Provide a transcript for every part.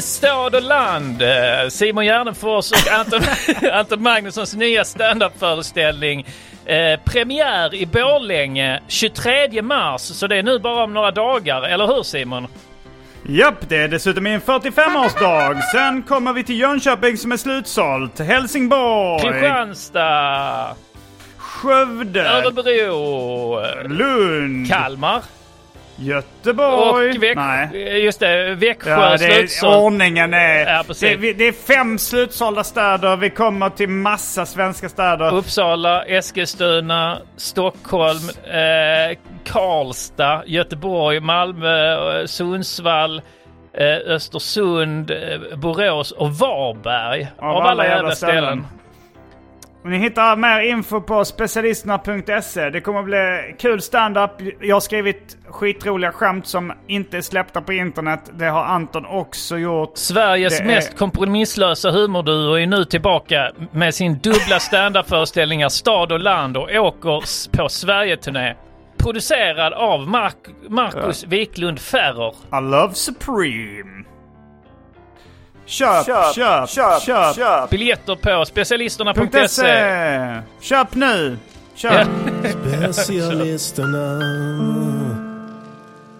Stad och land. Eh, Simon Gärdenfors och Anton, Anton Magnussons nya standup-föreställning. Eh, premiär i Borlänge 23 mars, så det är nu bara om några dagar, eller hur Simon? Japp, det är dessutom min 45-årsdag. Sen kommer vi till Jönköping som är slutsålt. Helsingborg, Kristianstad, Skövde, Örebro, Lund, Kalmar Göteborg. och. Nej. Just det, Växjö Ja, det är, ordningen är... Ja, det, vi- det är fem slutsålda städer. Vi kommer till massa svenska städer. Uppsala, Eskilstuna, Stockholm, eh, Karlstad, Göteborg, Malmö, eh, Sundsvall, eh, Östersund, eh, Borås och Varberg. Av, alla jävla ställen. Och ni hittar mer info på specialisterna.se. Det kommer att bli kul stand-up. Jag har skrivit skitroliga skämt som inte är släppta på internet. Det har Anton också gjort. Sveriges Det är- mest kompromisslösa humorduo är nu tillbaka med sin dubbla standup-föreställningar Stad och land och åker på Sverige-turné. Producerad av Mark- Marcus Wiklund Ferrer. I love Supreme. Köp, köp, köp, köp, köp. Biljetter på specialisterna.se. .se. Köp nu. Köp. Specialisterna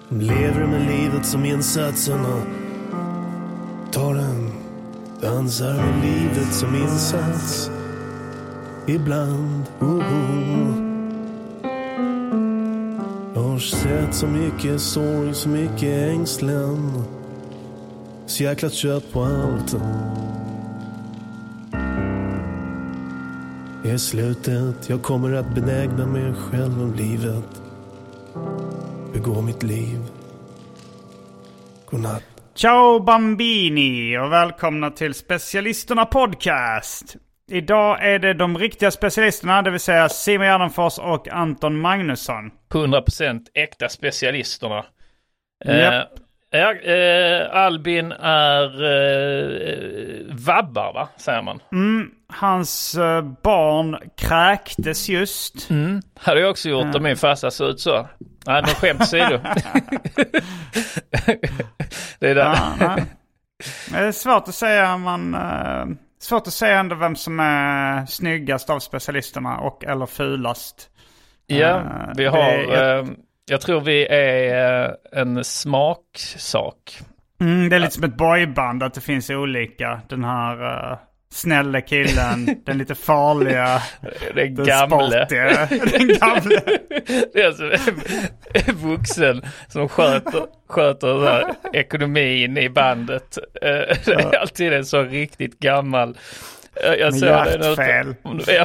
De lever med livet som insatserna Tar den Dansar med livet som insats Ibland oh. Jag har sett så mycket sorg, så mycket ängslan Så jäkla trött på allt I slutet, jag kommer att benägna mig själv om livet. Begå mitt liv. Godnatt. Ciao Bambini och välkomna till Specialisterna Podcast. Idag är det de riktiga specialisterna, det vill säga Simon Gärdenfors och Anton Magnusson. 100% äkta specialisterna. Japp. Eh, eh, Albin är eh, vabbar va, säger man. Hans eh, barn kräktes just. Hade jag också gjort om min farsa såg ut så. Nej, men skämt åsido. det är det. Ja. Det är svårt att säga man... eh, svårt att säga ändå vem som är snyggast av specialisterna och eller fulast. Ja, Eh, vi det har... är- Eh, jag tror vi är eh, en smaksak. Mm, det är lite som ett boyband, att det finns olika. Den här uh, snälla killen, den lite farliga, Den den gamle. sportiga, den gamle. Det är alltså en vuxen som sköter, sköter här ekonomin i bandet. Eh, Det är alltid en så riktigt gammal. Jag såg det nu- hjärtfel. om du- ja.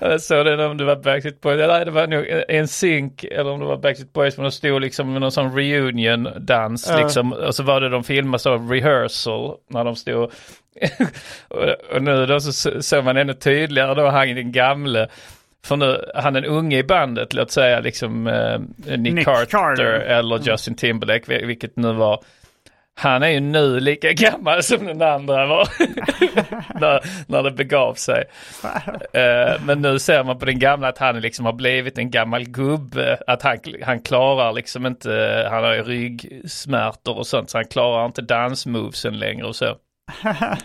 Jag såg det om det var Backstreet Boys. Nej, det var nog en synk eller om det var Backstreet Boys. Men de stod liksom med någon sån reunion-dans. Ja. Liksom. Och så var det de filmade så rehearsal när de stod. och, och nu då så så- såg man ännu tydligare då han den gamle för nu, han är en unge i bandet, låt säga liksom eh, Nick, Nick Carter, Carter. eller Justin Timberlake, vil- vilket nu var. Han är ju nu lika gammal som den andra var när, när det begav sig. Eh, men nu ser man på den gamla att han liksom har blivit en gammal gubbe. Att han, han klarar liksom inte, han har ju ryggsmärtor och sånt så han klarar inte dansmovesen längre och så.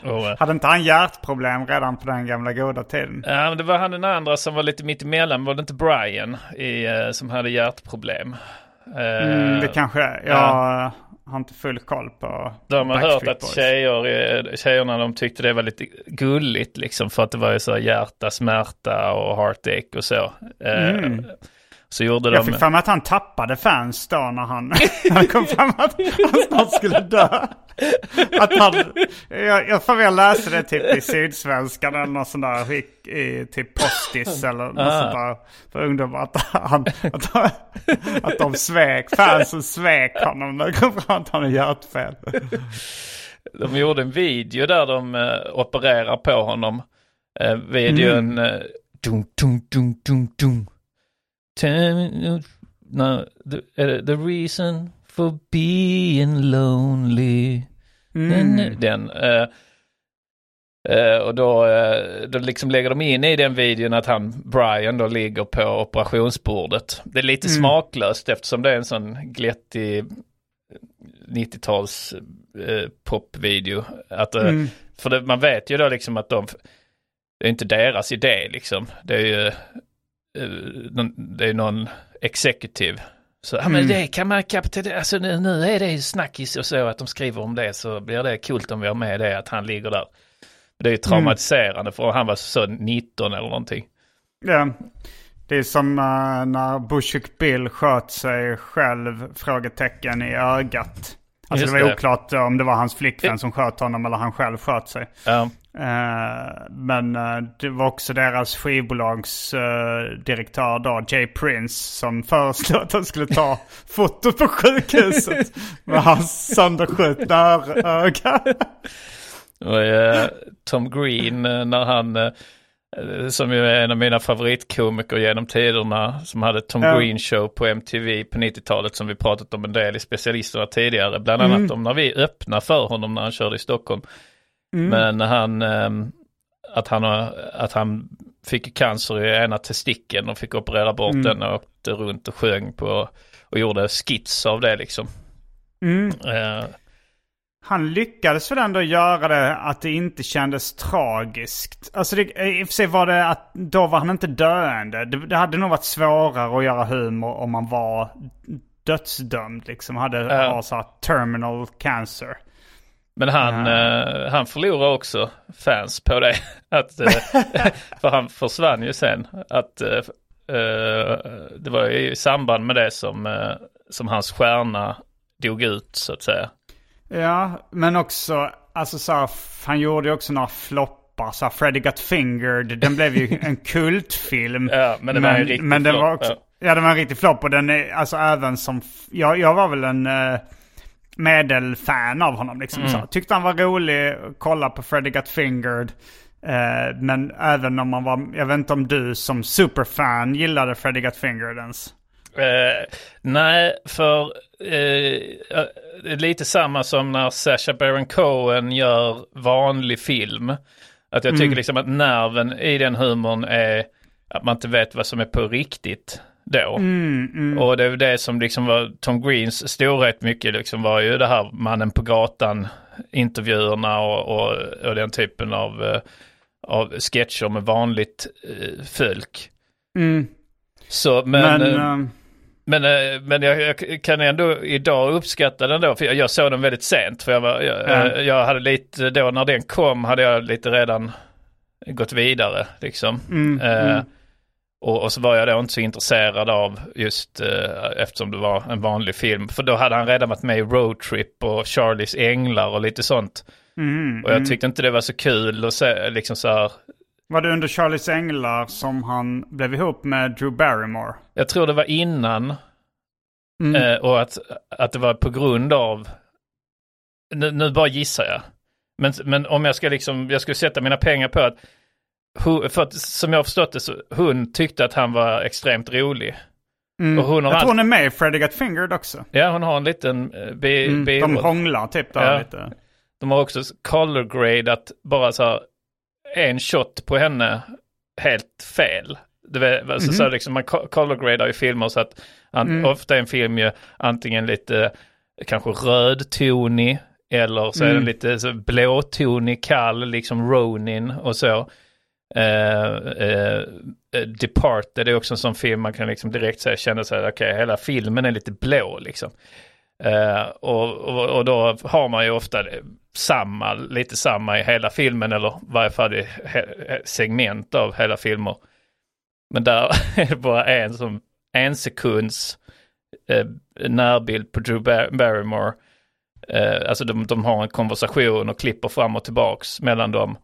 Och, eh, Hade inte han hjärtproblem redan på den gamla goda tiden? Ja, men det var han den andra som var lite mitt emellan. Var det inte Brian i, eh, som hade hjärtproblem? Mm, det kanske är. Jag ja. Har inte full koll på De har hört att tjejer, tjejerna de tyckte det var lite gulligt liksom för att det var ju så hjärta, smärta och heartache och så. Eh, Så gjorde Mm. Jag de... fick för mig att han tappade fans då när han, han kom fram att han snart skulle dö. Att han, jag, jag får väl läsa det typ i Sydsvenskan eller något sånt där skick i typ Postis eller något Ah. sånt där för ungdomar. Att, han, att, han, att de svek, fansen svek honom när det kom fram att han har hjärtfel. De gjorde en video där de eh, opererar på honom. Eh, videon... Uh, dum, dum, dum, dum, dum. No, the, the reason for being lonely. Den, den eh, eh, och då, eh, då liksom lägger de in i den videon att han, Brian, då ligger på operationsbordet. Det är lite smaklöst eftersom det är en sån glättig 90-tals eh, popvideo. Att, eh, För det, man vet ju då liksom att de, det är inte deras idé liksom. Det är ju det är någon executive. Så, ja men det kan man kapitalisera, alltså nu, är det snackis och så att de skriver om det så blir det kul om vi har med det att han ligger där. Det är ju traumatiserande för han var så 19 eller någonting. Ja. Det är som eh, när Bushwick Bill sköt sig själv, frågetecken, i ögat. Alltså Just det var det. oklart eh, om det var hans flickvän som sköt honom eller han själv sköt sig. Ja, Eh, men eh, det var också deras skivbolagsdirektör direktör då, Jay Prince, som föreslog att han skulle ta foto på sjukhuset med hans sönderskjutna öga. och eh, Tom Green eh, när han, eh, eh, som ju är en av mina favoritkomiker genom tiderna, som hade Tom Ja. Green show på MTV på 90-talet som vi pratat om en del i specialisterna tidigare. Bland annat om när vi öppnade för honom när han körde i Stockholm. Men han, ehm, att han, att han fick cancer i ena testikeln och fick operera bort den och åkte runt och sjöng på och gjorde skits av det liksom. Eh, Han lyckades väl ändå göra det att det inte kändes tragiskt. Alltså det, i och för sig var det att då var han inte döende. Det, det hade nog varit svårare att göra humor om man var dödsdömd liksom. Hade Ja. har så här terminal cancer. Men han, eh, han förlorar också fans på det. Att, eh, för han försvann ju sen. Att, eh, eh, det var ju i samband med det som, eh, som hans stjärna dog ut så att säga. Ja, men också, alltså så här, han gjorde ju också några floppar. Så här, Freddy Got Fingered, den blev ju en kultfilm. Ja, men det var en riktig men flopp, var också, ja. ja. den var en riktig flopp och den är, alltså även som, jag, jag var väl en medelfan av honom liksom. Mm. Tyckte han var rolig, att kolla på Freddy Got Fingered. Eh, men även om man var, jag vet inte om du som superfan gillade Freddy Got Fingered ens. Eh, nej, för eh, eh, lite samma som när Sacha Baron Cohen gör vanlig film. Att jag tycker liksom att nerven i den humorn är att man inte vet vad som är på riktigt då. Och det är det som liksom var Tom Greens storhet mycket liksom var ju det här mannen på gatan intervjuerna och, och, och den typen av, eh, av sketcher med vanligt eh, folk. Så, men, Men, eh, eh, men, eh, men jag, jag kan ändå idag uppskatta den då, för jag, jag såg den väldigt sent. För jag, var, jag, Ja. eh, jag hade lite, då när den kom hade jag lite redan gått vidare liksom. Eh, Och, och så var jag då inte så intresserad av just eh, eftersom det var en vanlig film. För då hade han redan varit med i Road Trip och Charlies Änglar och lite sånt. och jag tyckte inte det var så kul att se liksom så här. var det under Charlies Änglar som han blev ihop med Drew Barrymore? Jag tror det var innan. Eh, och att, att det var på grund av, nu, nu bara gissar jag. Men, men om jag ska liksom, jag skulle sätta mina pengar på att för att, som jag har förstått det så hon tyckte att han var extremt rolig. Mm. Och hon har jag tror hon är med i Freddy Got Fingered också. Ja, hon har en liten eh, bi, Mm. biroll. De hånglar typ där Ja. lite. De har också color grade att bara så här, en shot på henne helt fel. Det var, alltså, så liksom, man co- color gradar ju filmer så att an, ofta är en film ju antingen lite kanske rödtonig eller så är den lite så blåtonig, kall, liksom Ronin och så. Eh, eh, eh, Departed är också en sån film man kan liksom direkt säga, känna sig, okej hela filmen är lite blå liksom. Uh, och, och, och då har man ju ofta samma, lite samma i hela filmen eller i varje fall i he, segment av hela filmer. Men där är det bara en som en sekunds uh, närbild på Drew Bar- Barrymore. Uh, alltså de, de har en konversation och klipper fram och tillbaks mellan dem.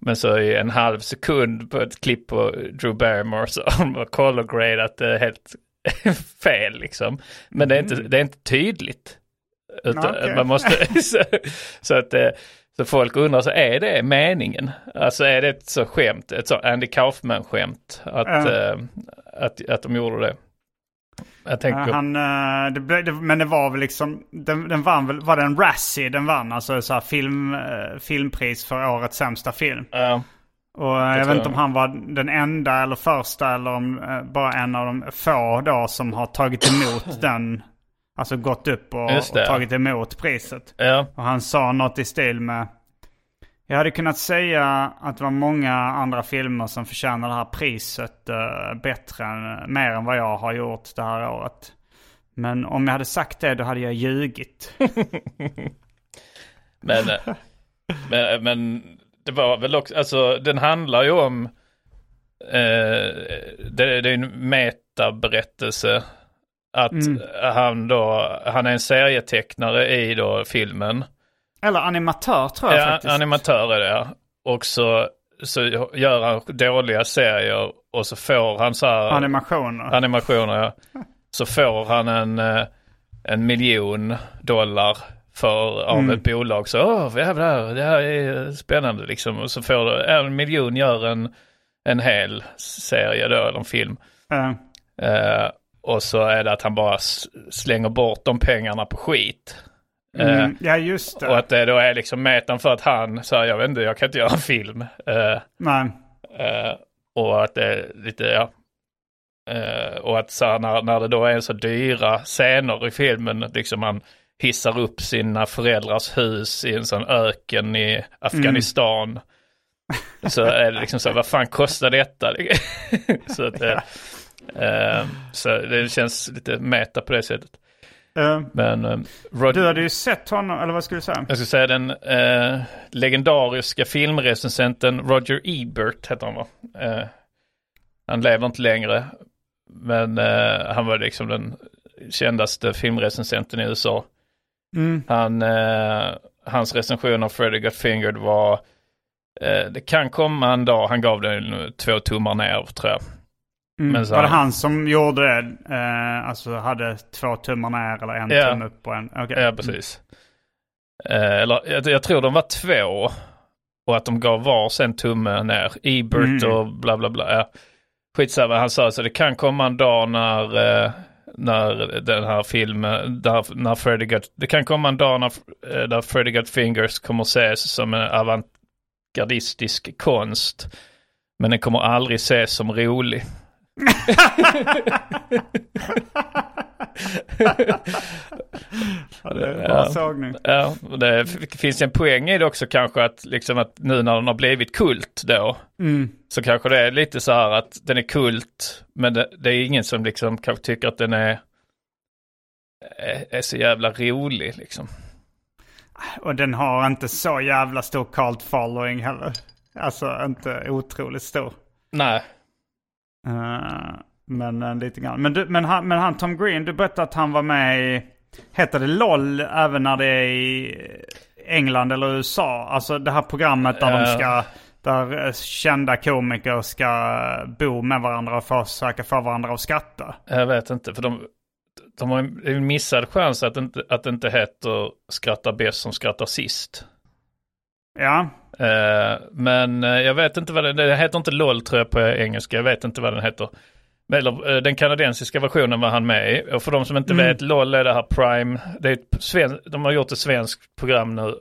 Men så i en halv sekund på ett klipp på Drew Barrymore så har de gradat det helt fel liksom. Men det är inte, det är inte tydligt. Utan Okej. man måste, så, så att eh, så folk undrar, så är det meningen? Alltså är det ett så skämt, ett så Andy Kaufman-skämt att, Ja. eh, att, att de gjorde det? Jag tänker, Ja, Han, eh, det, blev- det, men det var väl liksom, den, den vann väl, var det en Razzie den vann? Alltså så här film, eh, filmpris för årets sämsta film. ja, Och eh, jag tror vet inte jag. om han var den enda eller första eller om eh, bara en av de få då som har tagit emot den. Alltså gått upp och, och tagit emot priset. ja, Och han sa något i stil med Jag hade kunnat säga att det var många andra filmer som förtjänar det här priset eh, bättre än, mer än vad jag har gjort det här året. Men om jag hade sagt det då hade jag ljugit. men, eh, men, men det var väl också, alltså den handlar ju om, eh, det, det är en metaberättelse. Att han då, han är en serietecknare i då filmen. Eller animatör tror jag Ja, faktiskt. animatör är det ja. Och så, så gör han dåliga serier och så får han så här Animationer. animationer. Ja. Så får han en, eh, en miljon dollar för, av ett bolag. Så åh jävlar, det här är spännande liksom. Och så får du, en miljon gör en, en hel serie då, eller en film. Eh, Eh, och så är det att han bara slänger bort de pengarna på skit. Eh, mm, ja just det. och att det då är liksom metan för att han säger jag vet inte, jag kan inte göra en film. Eh, Nej. eh, och att det är lite, ja. Och att så här, när, när det då är så dyra scener i filmen, liksom han hissar upp sina föräldrars hus i en sån öken i Afghanistan. Så är det liksom så, vad fan kostar detta? så att det, eh, så det känns lite meta på det sättet. Eh, Men eh, Roger, du hade ju sett honom, eller vad skulle du säga? jag skulle säga den eh, legendariska filmrecensenten Roger Ebert heter han va? Han lever inte längre. Men han var liksom den kändaste filmrecensenten i USA. Mm. Han, hans recension av Freddy Got Fingered var Det kan komma en dag, han gav den två tummar ner tror jag. Mm. Men så var det han- som gjorde det? Eh, alltså hade två tummar ner eller en Ja. tumme upp och en... okej. Ja, precis. Eh, eller jag, jag tror de var två. Och att de gav varsin tumme ner. Ebert Mm. och bla bla bla. Ja. Skitsamma, han sa så det kan komma en dag när, eh, när den här filmen, där, när Freddy got, det kan komma en dag när, eh, där Freddy got fingers kommer ses som en avantgardistisk konst. Men den kommer aldrig ses som rolig. Ja, det är bra sågning. Ja, det finns en poäng i det också kanske att liksom att nu när den har blivit kult då Mm. så kanske det är lite så här att den är kult men det, det är ingen som liksom kanske tycker att den är, är, är så jävla rolig liksom. Och den har inte så jävla stor cult following heller. Alltså inte otroligt stor. Nej, Eh, men uh, lite grann. Men, du, men, han, men han Tom Green, du berättade att han var med i... Heter det LOL även när det är i England eller USA? Alltså det här programmet där de Ja. ska... Där eh, kända komiker ska bo med varandra och försöka få varandra att skratta. jag vet inte för de, de har en missad chans att det inte, att det inte heter skratta bäst som skrattar sist. Ja, Eh, men eh, jag vet inte vad den, det heter inte LOL tror jag på engelska, jag vet inte vad den heter. Eller eh, den kanadensiska versionen var han med i. Och för de som inte vet, LOL är det här Prime, det är ett sven, de har gjort ett svenskt program nu.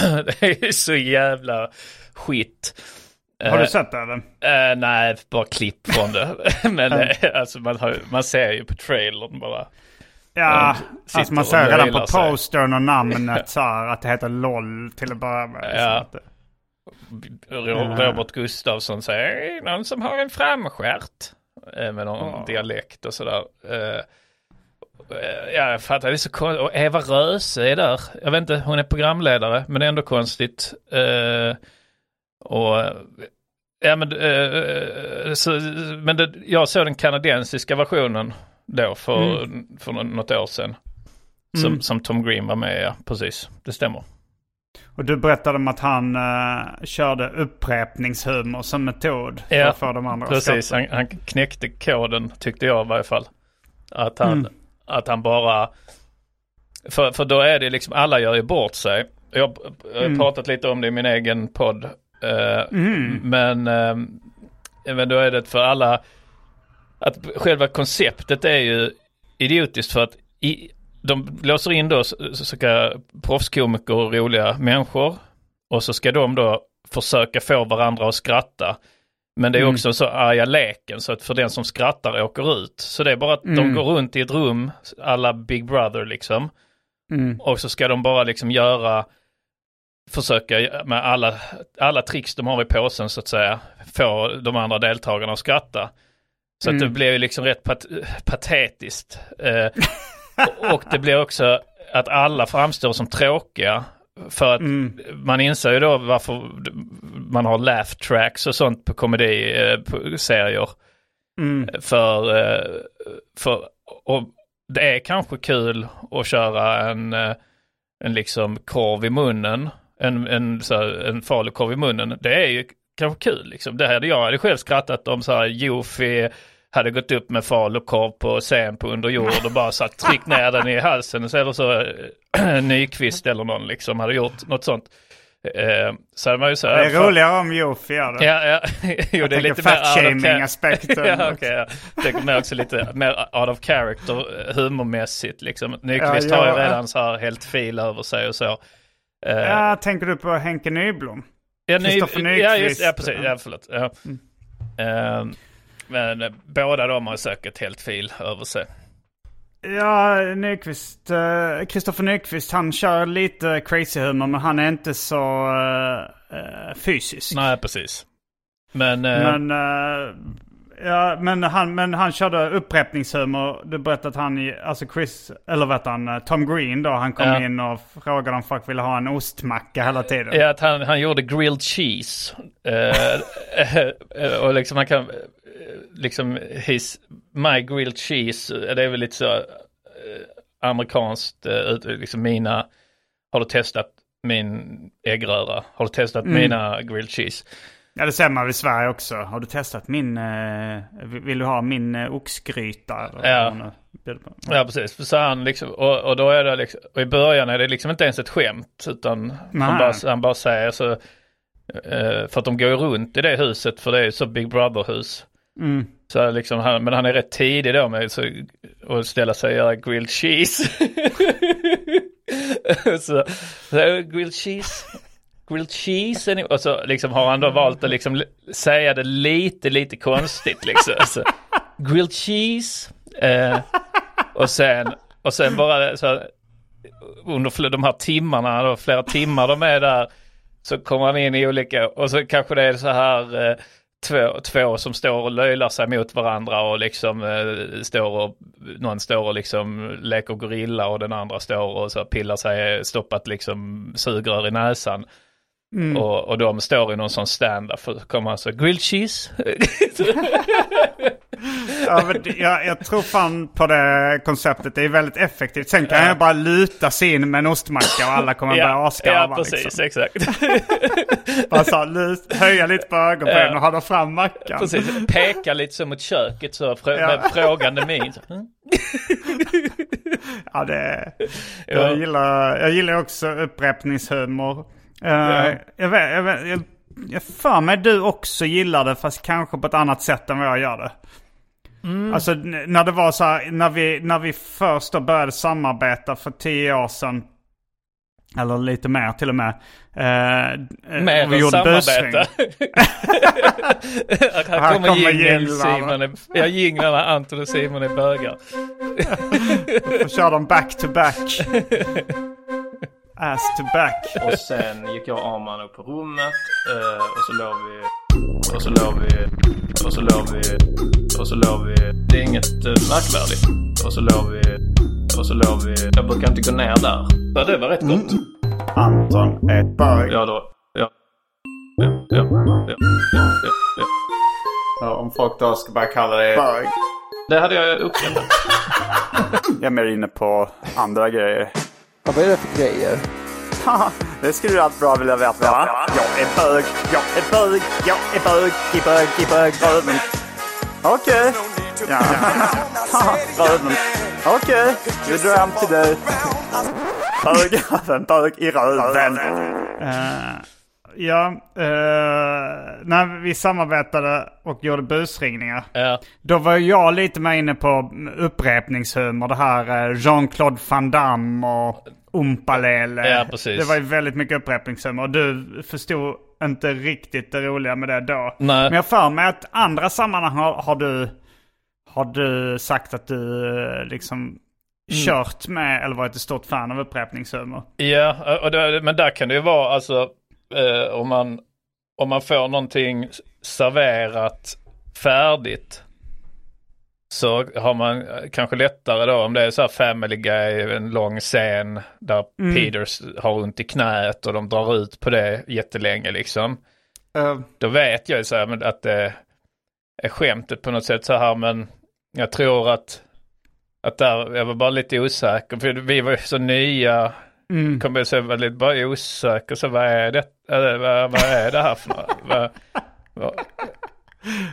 det är så jävla skit. Har Eh, du sett det eller? eh, nej, bara klipp från det. Men eh, alltså man, har, man ser ju på trailern bara. Ja, alltså man ser redan på postern och namnet så här att det heter LOL till att börja med. Ja. Robert Gustafsson säger "Är det någon som har en framstjärt Eh, med någon dialekt och sådär. Eh, eh, Ja, jag fattar, det är så konstigt. Och Eva Röse är där. Jag vet inte, hon är programledare, men det är ändå konstigt. Eh, och ja, men, eh, så, men det, jag såg den kanadensiska versionen då för, för nå- något år sedan. Som, Mm. som Tom Green var med ja, precis. Det stämmer. Och du berättade om att han uh, körde upprepningshumor som metod för Ja, att få de andra Precis, han, han knäckte koden tyckte jag i varje fall. Att han, att han bara... För, för då är det liksom, alla gör ju bort sig. Jag har pratat lite om det i min egen podd. Eh, Men, eh, men då är det för alla... Att själva konceptet är ju idiotiskt för att i, de låser in då så, ska proffskomiker och roliga människor. Och så ska de då försöka få varandra att skratta. Men det är också så arga leken så att för den som skrattar åker ut. Så det är bara att de går runt i ett rum, alla Big Brother liksom. Och så ska de bara liksom göra, försöka med alla, alla tricks de har i påsen så att säga, få de andra deltagarna att skratta. Så att det blir ju liksom rätt pat patetiskt. Eh, och- det blir också att alla framstår som tråkiga. För att man inser ju då varför man har laugh tracks och sånt på komediserier. För, eh, för och det är kanske kul att köra en, eh, en liksom korv i munnen. En, en, så här, en falukorv i munnen. Det är ju kanske kul liksom. Det hade jag hade själv skrattat om så här Jofi hade gått upp med falukorv på scen på under jord och bara satt tryckt ner den i halsen. Eller så eh, Nyqvist eller någon liksom hade gjort något sånt. Eh, så hade man ju så Det är roligare om Jofi gör det. Ja, ja. jo, det är lite mer aspekten ja, okej. ja. Jag tänker mer också lite mer out of character eh, humormässigt liksom. Nyqvist Ja, har ju redan så här helt fil över sig och så. Eh, Ja, tänker du på Henke Nyblom? ja, Ny- Kristoffer Ja, just, Nyqvist. ja, precis. Ja, förlåt. Ja. Eh, men eh, båda de har säkert helt fil över sig. Ja, Nyqvist, eh, Kristoffer Nyqvist, han kör lite crazy humor men han är inte så eh, fysisk. Nej, precis. Men, eh, Men, ja, men, han, men han körde upprepningshumor. Du berättade att han, alltså Chris, eller vet han, Tom Green då, han kom Ja. in och frågade om folk ville ha en ostmacka hela tiden. är att han, han gjorde grilled cheese. Eh, och liksom han kan, liksom his, my grilled cheese, eh, det är väl lite så eh, amerikanskt, eh, liksom mina, har du testat min äggröra? Har du testat mina grilled cheese? Ja, det säger man i Sverige också. Har du testat min, eh, vill du ha min eh, oxgryta? Ja. Ja precis, så han liksom, och, och då är det liksom, och i början är det liksom inte ens ett skämt utan han bara, han bara säger så, eh, för att de går runt i det huset för det är så Big Brother-hus. Mm. Så liksom han, men han är rätt tidig då med så, att ställa sig och göra grilled cheese. så, så, grilled cheese. Grilled cheese. Och så liksom har han då valt att liksom säga det lite, lite konstigt liksom. Så, grilled cheese. Eh, och sen, och sen bara så under fl- de här timmarna, då, flera timmar de är där, så kommer han in i olika, och så kanske det är så här eh, två, två som står och löjlar sig mot varandra och liksom eh, står och, någon står och liksom leker gorilla och den andra står och så pillar sig, stoppat liksom sugrör i näsan. Och, och de står i någon sån stand-up, kommer han så, grilled cheese? Ja, jag, jag tror fan på det konceptet. Det är väldigt effektivt. Sen kan jag bara luta sig in med en ostmacka och alla kommer börja ja, asgarva. ja, precis, liksom. exakt. Bara så, lut, höja lite på ögonbrynen och hålla fram mackan. Precis, peka lite så mot köket så frå- Ja. med frågande min. "Mm?" Ja, det, Ja. jag, gillar, jag gillar också upprepningshumor. Eh, jag, vet, jag, vet, jag, jag för mig du också gillar det fast kanske på ett annat sätt än vad jag gör det. Alltså n- när det var så här, när vi, när vi först då började samarbeta för tio år sedan. Eller lite mer till och med. Eh, Mer och vi än gjorde samarbete. här, Här kommer kommer jinglarna. Simon. är- Ja, jinglarna Anton och Simon är bögar. Och kör dem back to back. Ass to back. Och sen gick jag och Arman upp på rummet eh, och så låg vi... Och så låg vi... Och så låg vi... Och så låg vi... Det är inget eh, märkvärdigt. Och så låg vi... Och så låg vi... Jag brukar inte gå ner där. Ja, det var rätt gott. Anton är ett bög. Ja, då... Ja. Ja, ja, ja, ja, ja, ja. Ja, om folk då ska börja kalla det bög. Det hade jag uppskattat. Jag är mer inne på andra grejer. Ja, vad är det för grejer? Det skulle du allt bra vilja veta va? Jag är bög, jag är bög, jag är bög, i bög, i bög, röven. Okej. Ja. röven. Okej, vi drar hem till dig. Bög, bög i röven. ja, uh, när vi samarbetade och gjorde busringningar. Ja. Då var jag lite mer inne på upprepningshumor. Det här eh, Jean-Claude Van Damme och Umpalele. Ja, precis. Det var ju väldigt mycket upprepningshumor. Och du förstod inte riktigt det roliga med det då. Nej. Men jag för mig att andra sammanhang har, har du har du sagt att du eh, liksom kört med eller varit ett stort fan av upprepningshumor. Ja, och det, men där kan det ju vara alltså eh, om, man, om man får någonting serverat färdigt så har man eh, kanske lättare då om det är så här Family Guy, en lång scen där Peters har ont i knät och de drar ut på det jättelänge liksom. Eh, Då vet jag ju så här att det är skämtet på något sätt så här men jag tror att att där, jag var bara lite osäker för vi var ju så nya mm. kommer jag säga lite bara osäker. Så vad är det, vad, vad är det här för något?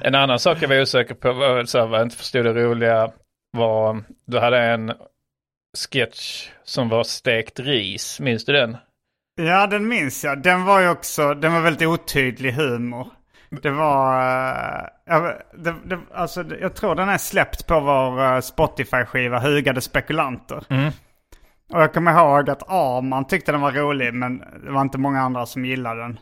En annan sak jag var osäker på, var, så här, vad jag inte förstod det roliga, var du hade en sketch som var stekt ris. Minns du den? Ja, den minns jag. Den var ju också, den var väldigt otydlig humor. Det var, eh, jag, det, det, alltså, jag tror den är släppt på vår eh, Spotify-skiva Hugade spekulanter. Och jag kommer ihåg att Arman tyckte den var rolig men det var inte många andra som gillade den.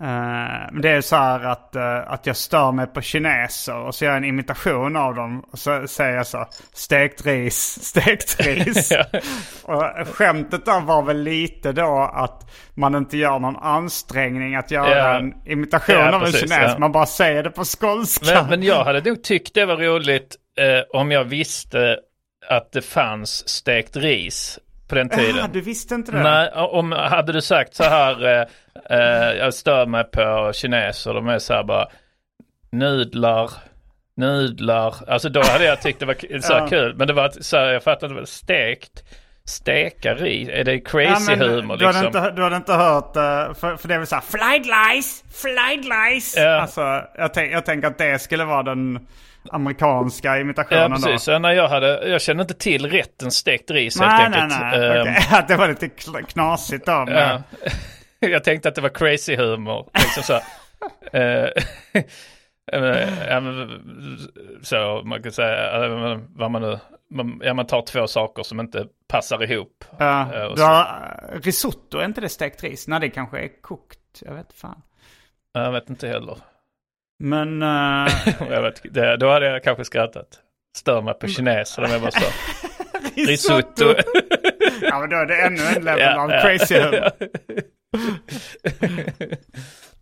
Men det är så här att, eh, att jag stör mig på kineser och så gör jag en imitation av dem. Och så säger jag så, stekt ris, stekt ris. och skämtet där var väl lite då att man inte gör någon ansträngning att göra Ja. en imitation Ja, av en precis, kines. ja. Man bara säger det på skånska. Men, men jag hade nog tyckt det var roligt eh, om jag visste att det fanns stekt ris på den tiden. Ja, du visste inte det? Nej, om hade du sagt så här, eh, eh, jag stör mig på kineser, de är så här bara nudlar, nudlar, alltså då hade jag tyckt det var så Ja. kul, men det var så här, jag fattar inte, vad- stekt, steka ris, är det crazy Ja, men humor du, hade liksom? inte, du hade inte hört, eh, för, för det är väl såhär flight lies, flight lies. Ja. Alltså, jag, tänk, jag tänker att det skulle vara den amerikanska imitationen Ja precis, då. ja, jag hade, jag kände inte till rätten stekt ris Nej, helt nej, enkelt. nej. Ehm, Okej, Att det var lite knasigt då. Ja. Jag tänkte att det var crazy humor. Liksom så. Eh, eh, så man kan säga, eh, vad man nu, man, ja, man tar två saker som inte passar ihop. Ja, du har, risotto, är inte det stekt ris? Nej, det kanske är kokt. Jag vet fan. Jag vet inte heller. Men... eh, Jag vet, det, då hade jag kanske skrattat. Stör mig på kineser om jag bara sa risotto. ja, men då är det ännu en level Ja, av ja. crazy humor.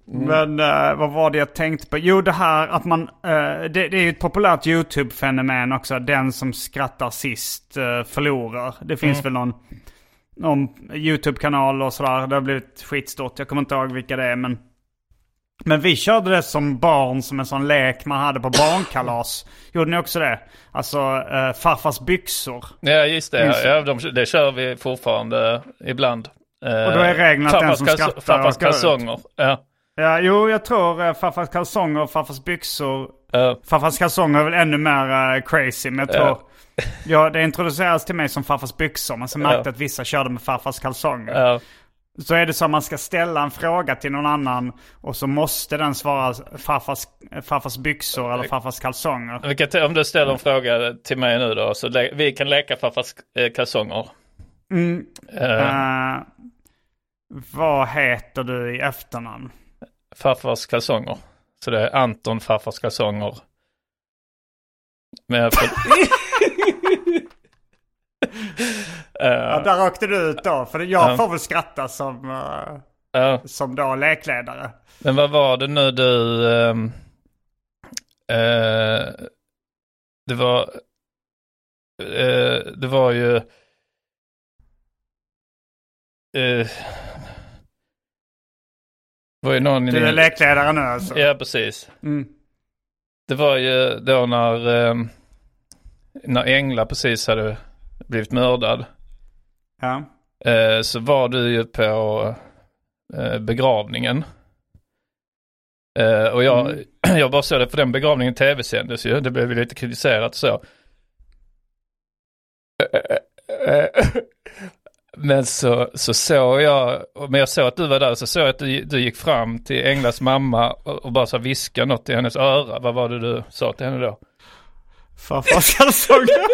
Men eh, vad var det jag tänkte på? Jo, det här att man... eh, det, det är ju ett populärt YouTube-fenomen också. Den som skrattar sist eh, förlorar. Det finns väl någon, någon YouTube-kanal och sådär. Det har blivit skitstort. Jag kommer inte ihåg vilka det är, men... Men vi körde det som barn som en sån lek man hade på barnkalas. Gjorde ni också det? Alltså uh, farfars byxor. Ja just det, ja, de, det kör vi fortfarande ibland. Och då är regeln att den som skrattar Farfars kalsonger. Ja. Ja, jo, jag tror uh, farfars kalsonger och farfars byxor. Ja. Farfars kalsonger är väl ännu mer eh, crazy, men jag tror... Ja, det introducerades till mig som farfars byxor, men sen märkte jag att vissa körde med farfars kalsonger. Så är det så att man ska ställa en fråga till någon annan och så måste den svara farfars, farfars byxor eller farfars kalsonger. Om du ställer en fråga till mig nu då, så le- vi kan leka farfars eh, kalsonger. Eh, Eh, vad heter du i efternamn? farfars kalsonger. Så det är Anton farfars kalsonger. Men jag får... Eh, Ja, där åkte du ut då. För jag Ja. får väl skratta som, eh, som då lekledare. Men vad var det nu du... ehm, eh, det var... eh, det var ju... eh, det var ju någon Du är din- lekledare nu alltså? Ja, precis. Mm. Det var ju då när, ehm, när Engla precis hade blivit mördad. Ja. Eh, så var du ju på eh, begravningen. Eh, och jag, jag bara såg det, för den begravningen tv-sändes ju. Det blev ju lite kritiserat så. Men så, så såg jag, men jag såg att du var där, så såg jag att du, du gick fram till Englas mamma och, och bara så viskade något i hennes öra. Vad var det du sa till henne då? Farfars kalsonger.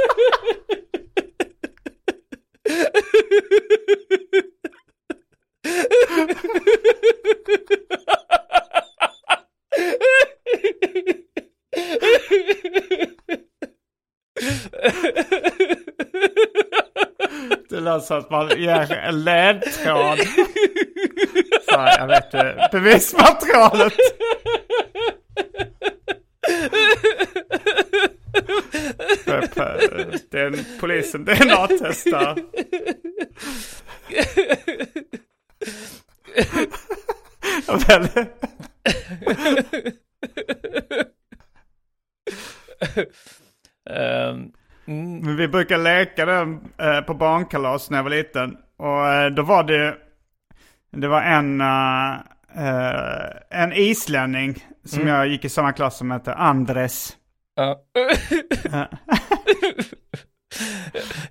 Det låter som att man ger en ledtråd. Så jag vet inte. Bevismaterialet. Det är en polisen DNA-testar. Väl, mm, Men vi brukar leka den eh, på barnkalas när jag var liten. Och eh, då var det, det var en, eh, en islänning som jag gick i samma klass som hette Andres. Ja.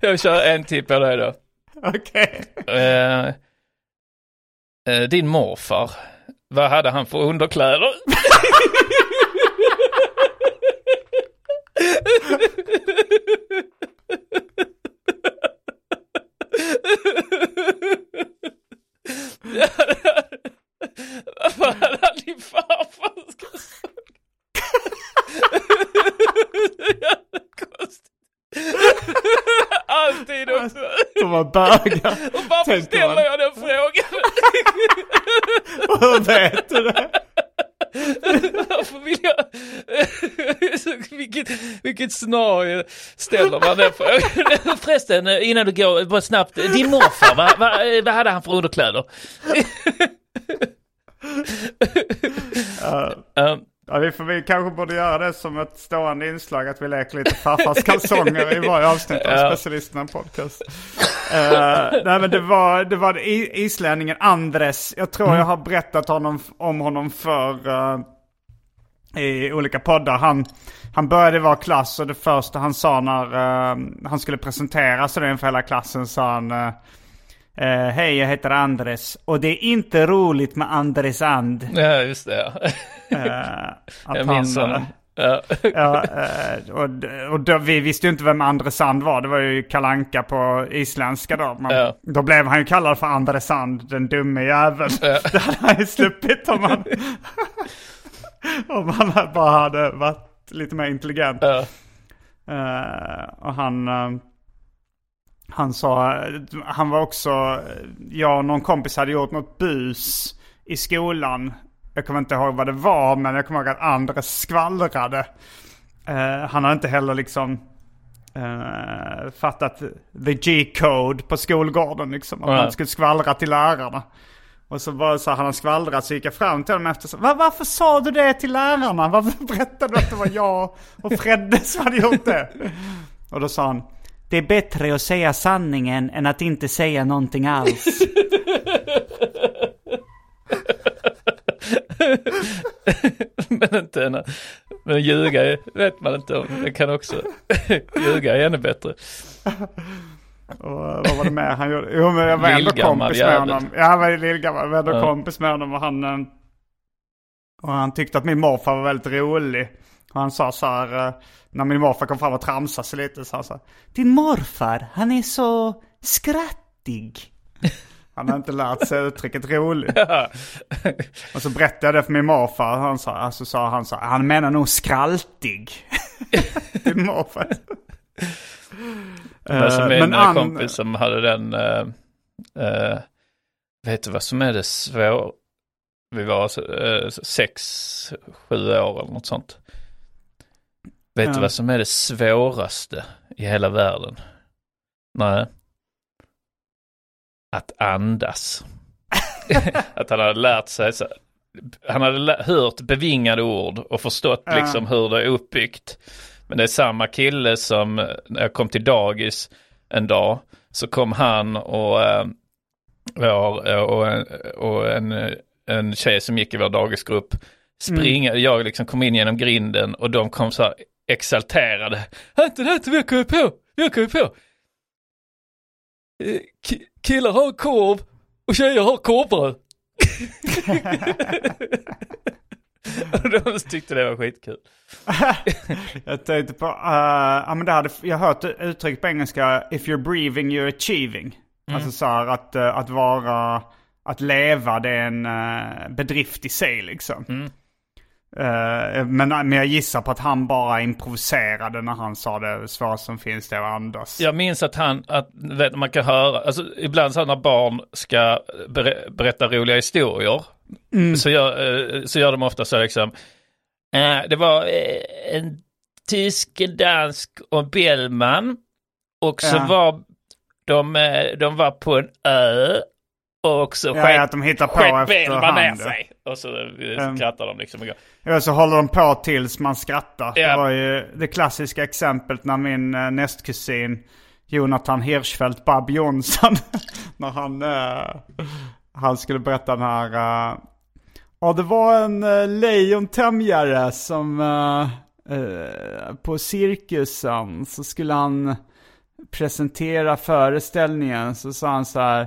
jag kör en till på dig då. Okej. Eh, eh, din morfar, vad hade han för underkläder? Vad hade han din farfar? Så jävla konstigt. Alltid också. De var bögar. Och varför Tänker ställer man. jag den frågan? Hur vet du det? Varför vill jag... Vilket, vilket scenario ställer man den frågan? Förresten, innan du går, bara snabbt. Din morfar, vad, vad, vad hade han för underkläder? Um, Ja, vi, får, vi kanske borde göra det som ett stående inslag att vi leker lite farfars kalsonger i varje avsnitt av Ja. Specialisterna podcast. Uh, nej men det var, det var islänningen Andres. Jag tror jag har berättat honom, om honom för eh, i olika poddar. Han, han började vara klass och det första han sa när eh, han skulle presentera sig inför hela klassen sa han eh, eh, Hej jag heter Andres och det är inte roligt med Andres and. ja, just det. Ja. Eh, att Jag minns honom. Ja. Ja, eh, och, och då, vi visste ju inte vem Andresand var. Det var ju kalanka på isländska då. Men Ja. Då blev han ju kallad för Andresand, den dumme jäveln. Det hade han ju sluppit om han, om han bara hade varit lite mer intelligent. Ja. Eh, och han, eh, han sa, han var också, jag och någon kompis hade gjort något bus i skolan. Jag kommer inte ihåg vad det var, men jag kommer ihåg att andra skvallrade. Eh, han hade inte heller liksom eh, fattat the G-code på skolgården liksom. Att Nej. man skulle skvallra till lärarna. Och så bara så han skvallrat så gick jag fram till honom efter Va, varför sa du det till lärarna? Varför berättade du att det var jag och Fredde som hade gjort det? Och då sa han, det är bättre att säga sanningen än att inte säga någonting alls. Men inte en, men ljuga vet man inte om. Det kan också ljuga är ännu bättre. Och vad var det mer han gjorde? Jo men jag var ändå kompis med honom. Ja, jag var lillgammal. Jag var ändå Ja. kompis med honom och han... eh, Och han tyckte att min morfar var väldigt rolig. Och han sa så här, eh, när min morfar kom fram och tramsade sig lite, så han sa Din morfar, han är så skrattig. Han har inte lärt sig uttrycket rolig. Och så berättade jag det för min morfar. Han sa, alltså sa han så han menar nog skraltig. Din morfar. Som Eh, min an- kompis som hade den, uh, uh, vet du vad som är det svår? Vi var uh, sex, sju år eller något sånt. Vet Ja. du vad som är det svåraste i hela världen? Nej. Att andas. att han hade lärt sig, så, han hade hört bevingade ord och förstått Ja. liksom hur det är uppbyggt. Men det är samma kille som, eh, när jag kom till dagis en dag, så kom han och, eh, och, en- och en, en tjej som gick i vår dagisgrupp springa, jag liksom kom in genom grinden och de kom så här exalterade. Anton, Anton, vi har kommit på, vi har kommit på. Eh, ki- Killar har korv och tjejer har korvbröd. och de tyckte det var skitkul. Jag tänkte på, uh, ja men det hade, jag har hört uttryck på engelska, if you're breathing you're achieving. Alltså så här att, eh, att vara, att leva det är en bedrift i sig liksom. Eh, men, men jag gissar på att han bara improviserade när han sa det svåraste som finns det är att andas. Jag minns att han, att vet, man kan höra, alltså ibland så när barn ska ber, berätta roliga historier så, gör, eh, så gör de ofta så liksom, eh, det var en tysk, en dansk och Bellman och så Ja. var de, de var på en ö och så Ja, sket, att de hittar på Bellman ner efterhand. sig. Och så eh, Mm. skrattar de liksom. Ja, så håller de på tills man skrattar. Ja. Det var ju det klassiska exemplet när min uh, nästkusin Jonathan Hirschfeldt Bab Jonsson, när han, eh, han skulle berätta den här, eh, ja det var en uh, lejontämjare som uh, eh, på cirkusen så skulle han presentera föreställningen så sa han så här,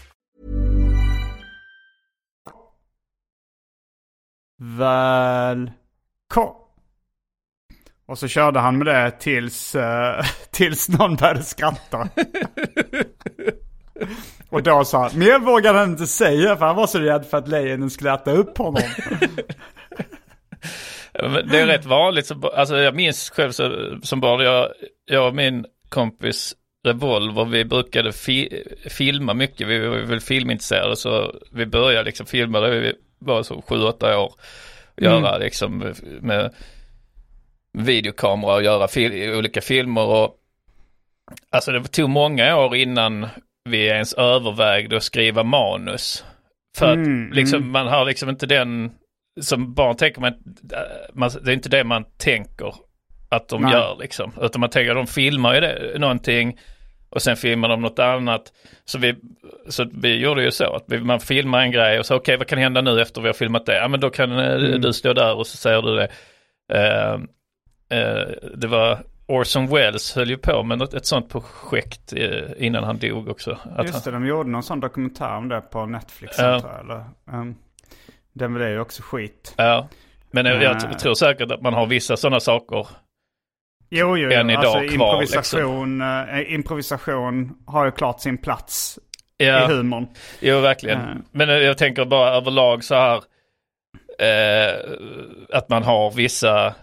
Välkommen. Och så körde han med det tills, eh, tills någon började skratta. Och då sa han, mer vågade han inte säga för han var så rädd för att lejonen skulle äta upp honom. Det är rätt vanligt, så, alltså jag minns själv så, som barn, jag, jag och min kompis Revolver, vi brukade fi, filma mycket, vi var väl filmintresserade så vi började liksom filma vi var så 7-8 år. Göra liksom med videokamera och göra fil, olika filmer och alltså det tog många år innan vi ens övervägde att skriva manus. För att Mm, liksom, man har liksom inte den, som barn tänker man, man, det är inte det man tänker att de Nej. gör liksom. Utan man tänker att de filmar ju det, någonting Och sen filmar de något annat. Så vi, så vi gjorde ju så att vi, man filmar en grej och så okej vad kan hända nu efter vi har filmat det? Ja men då kan eh, Mm. du stå där och så säger du det. Eh, eh, det var Orson Welles höll ju på med något, ett sånt projekt eh, innan han dog också. Att Just han, det, de gjorde någon sån dokumentär om det på Netflix Ja. antar. Eller, um, den blev ju också skit. ja. Men jag, jag tror säkert att man har vissa sådana saker. Jo, jo, Än idag Alltså, kvar, improvisation, eh, improvisation har ju klart sin plats Ja. i humorn. Jo, verkligen. Eh. Men eh, jag tänker bara överlag så här. Eh, att man har vissa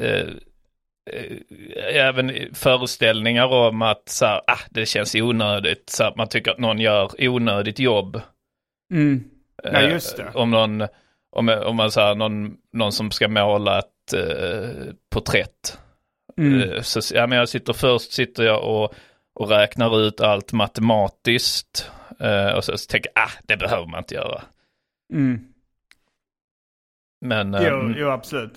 eh, eh, även föreställningar om att så här, ah, det känns onödigt. Så att man tycker att någon gör onödigt jobb. Mm. Ja, Eh, just det. Om någon, om, om man säger någon, någon som ska måla ett eh, porträtt. Mm. Eh, Så ja, men jag sitter först sitter jag och, och räknar ut allt matematiskt. Eh, och så, så tänker jag, ah, det behöver man inte göra. Mm. Men, Jo, mm, jo, absolut.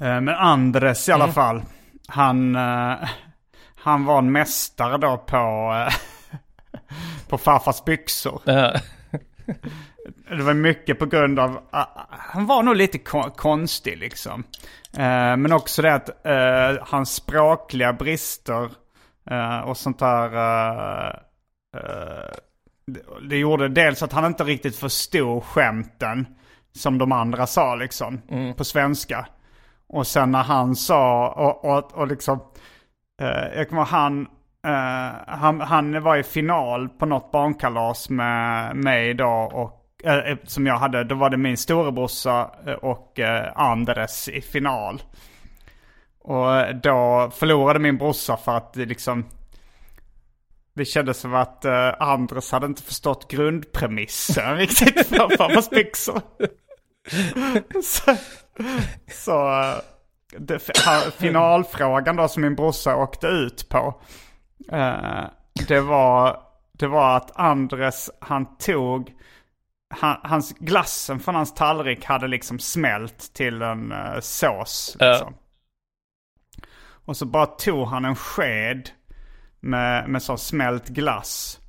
Eh, Men Andres i alla Mm. fall. Han, eh, han var en mästare då på, eh, på farfars byxor. Det var mycket på grund av, ah, han var nog lite ko- konstig liksom. Eh, men också det att eh, hans språkliga brister eh, och sånt där. det, det gjorde dels att han inte riktigt förstod skämten som de andra sa liksom på svenska. Och sen när han sa och, och, och liksom, jag kommer han, eh, han, han var i final på något barnkalas med mig då och Eh, eh, som jag hade, då var det min storebrorsa eh, och eh, Andres i final. Och eh, då förlorade min brorsa för att det liksom det kändes som att eh, Andres hade inte förstått grundpremissen riktigt för pappas byxor. så så det, här, finalfrågan då som min brorsa åkte ut på. eh, det, var, det var att Andres, han tog, han, hans, glassen från hans tallrik hade liksom smält till en eh, sås. Liksom. Och så bara tog han en sked med, med sån smält glass.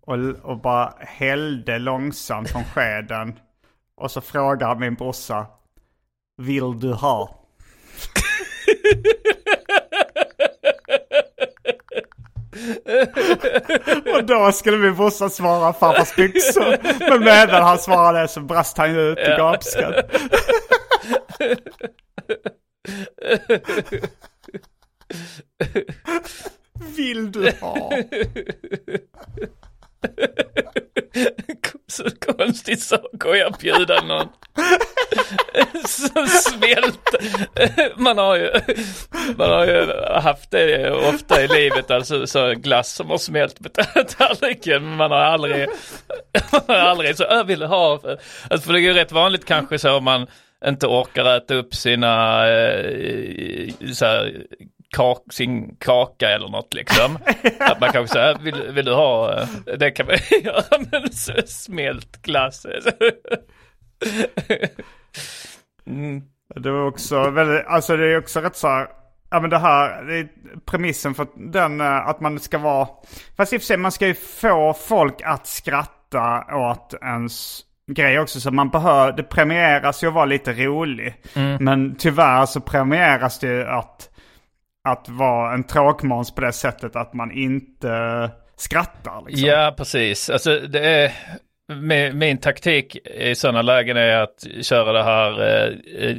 Och, och bara hällde långsamt från skeden. Och så frågar min brorsa. Vill du ha? och då skulle min brorsa svara farfars byxor. Men medan han svarade så brast han ut i gapskratt. Vill du ha? så konstig sak att erbjuda någon. Som smält. Man har ju, man har ju haft det ofta i livet, alltså så glass som har smält på tallriken. Men man har aldrig, man har aldrig så, jag vill ha. Alltså, för det är ju rätt vanligt kanske så om man inte orkar äta upp sina, eh, så här, kak, sin kaka eller något liksom. Att man kanske säger, vill, vill du ha, eh, det kan man göra med smält glass. Mm. Det var också väldigt, alltså det är också rätt så här, ja men det här, det är premissen för den, eh, att man ska vara, fast i och för sig man ska ju få folk att skratta åt ens grej också. Så man behöver, det premieras ju att vara lite rolig. Men tyvärr så premieras det ju att, att vara en tråkmåns på det sättet att man inte skrattar. Liksom. Ja, precis. Alltså det är, min, min taktik i sådana lägen är att köra det här eh, eh,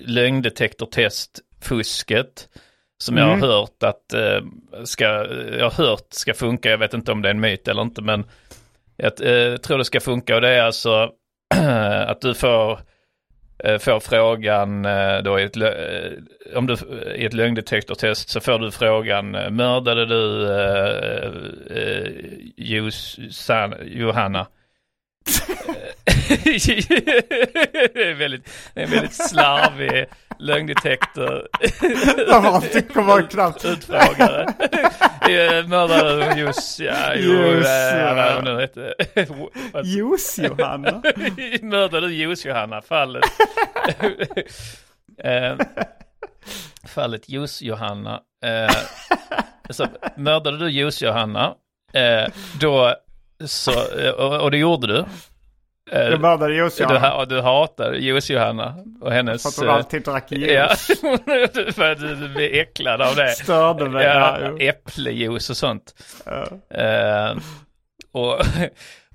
lögndetektortest-fusket. Som jag har hört att eh, ska, jag har hört ska funka. Jag vet inte om det är en myt eller inte men jag eh, tror det ska funka och det är alltså att du får, Eh, får frågan eh, då i ett, eh, om du, i ett lögndetektortest så får du frågan mördade du eh, Johanna? Det är väldigt, det är en väldigt slarvig lögndetektor. Ja, det kommer knappt. Utfrågare. Eh, Mördade du Jus, ja, jo, Just, eh, ja. vad hon nu hette. Vad- Juice Johanna. Mördade du Jos Johanna, fallet. eh, fallet Jos Johanna. Eh, mördade du Juice-Johanna, eh, då så, eh, och, och det gjorde du. Eh, Jag mördade du, Juice-Johanna. ha- du hatar Juice-Johanna och hennes... För att hon eh, alltid drack juice. Ja, för att du blir äcklad av det. Störde mig. Ja, äpplejuice och sånt. Ja. Eh, och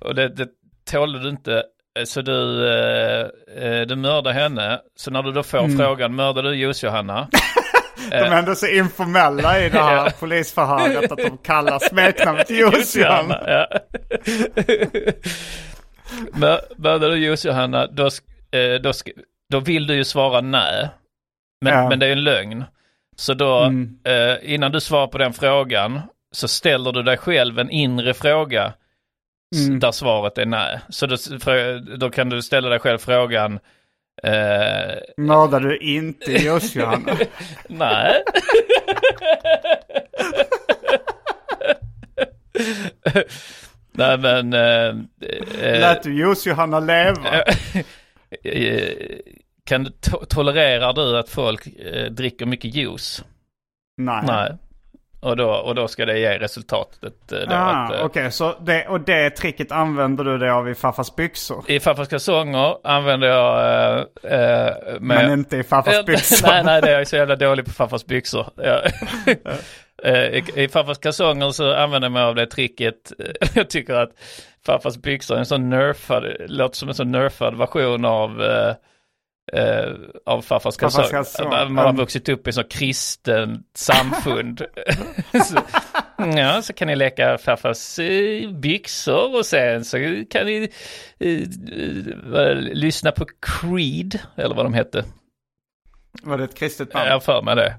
och det, det tålde du inte. Så du, eh, eh, du mördar henne. Så när du då får Mm. frågan, mördar du Juice-Johanna? De är ändå så informella i det här polisförhöret att de kallar smeknamnet. Mör- Mördar du Juice-Johanna, då, eh, då, då vill du ju svara nej. Men, Ja. men det är en lögn. Så då, Mm. eh, innan du svarar på den frågan, så ställer du dig själv en inre fråga Mm. där svaret är nej. Så då, då kan du ställa dig själv frågan, eh, Mördar du inte Juice-Johanna? nej. nej men... Eh, Lät du Juice-Johanna leva? Eh, kan du to- tolererar du att folk dricker mycket juice? Nej. Nej. Och då, och då ska det ge resultatet. eh, Då, Ah, eh, Okej, så det, och det tricket använder du dig av i farfars byxor? I farfars kalsonger använder jag... Eh, eh, med, Men inte i farfars byxor? nej, nej, det är jag så jävla dålig på farfars byxor. I, I farfars kalsonger så använder jag mig av det tricket. Jag tycker att farfars byxor är en sån nerfad, låter som en sån nerfad version av eh, eh, av farfars kalsonger. Man har Mm. vuxit upp i så kristet samfund. så, ja, så kan ni leka farfars eh, byxor och sen så kan ni eh, eh, lyssna på Creed, eller vad de hette. Var det ett kristet Jag namn? har för mig det.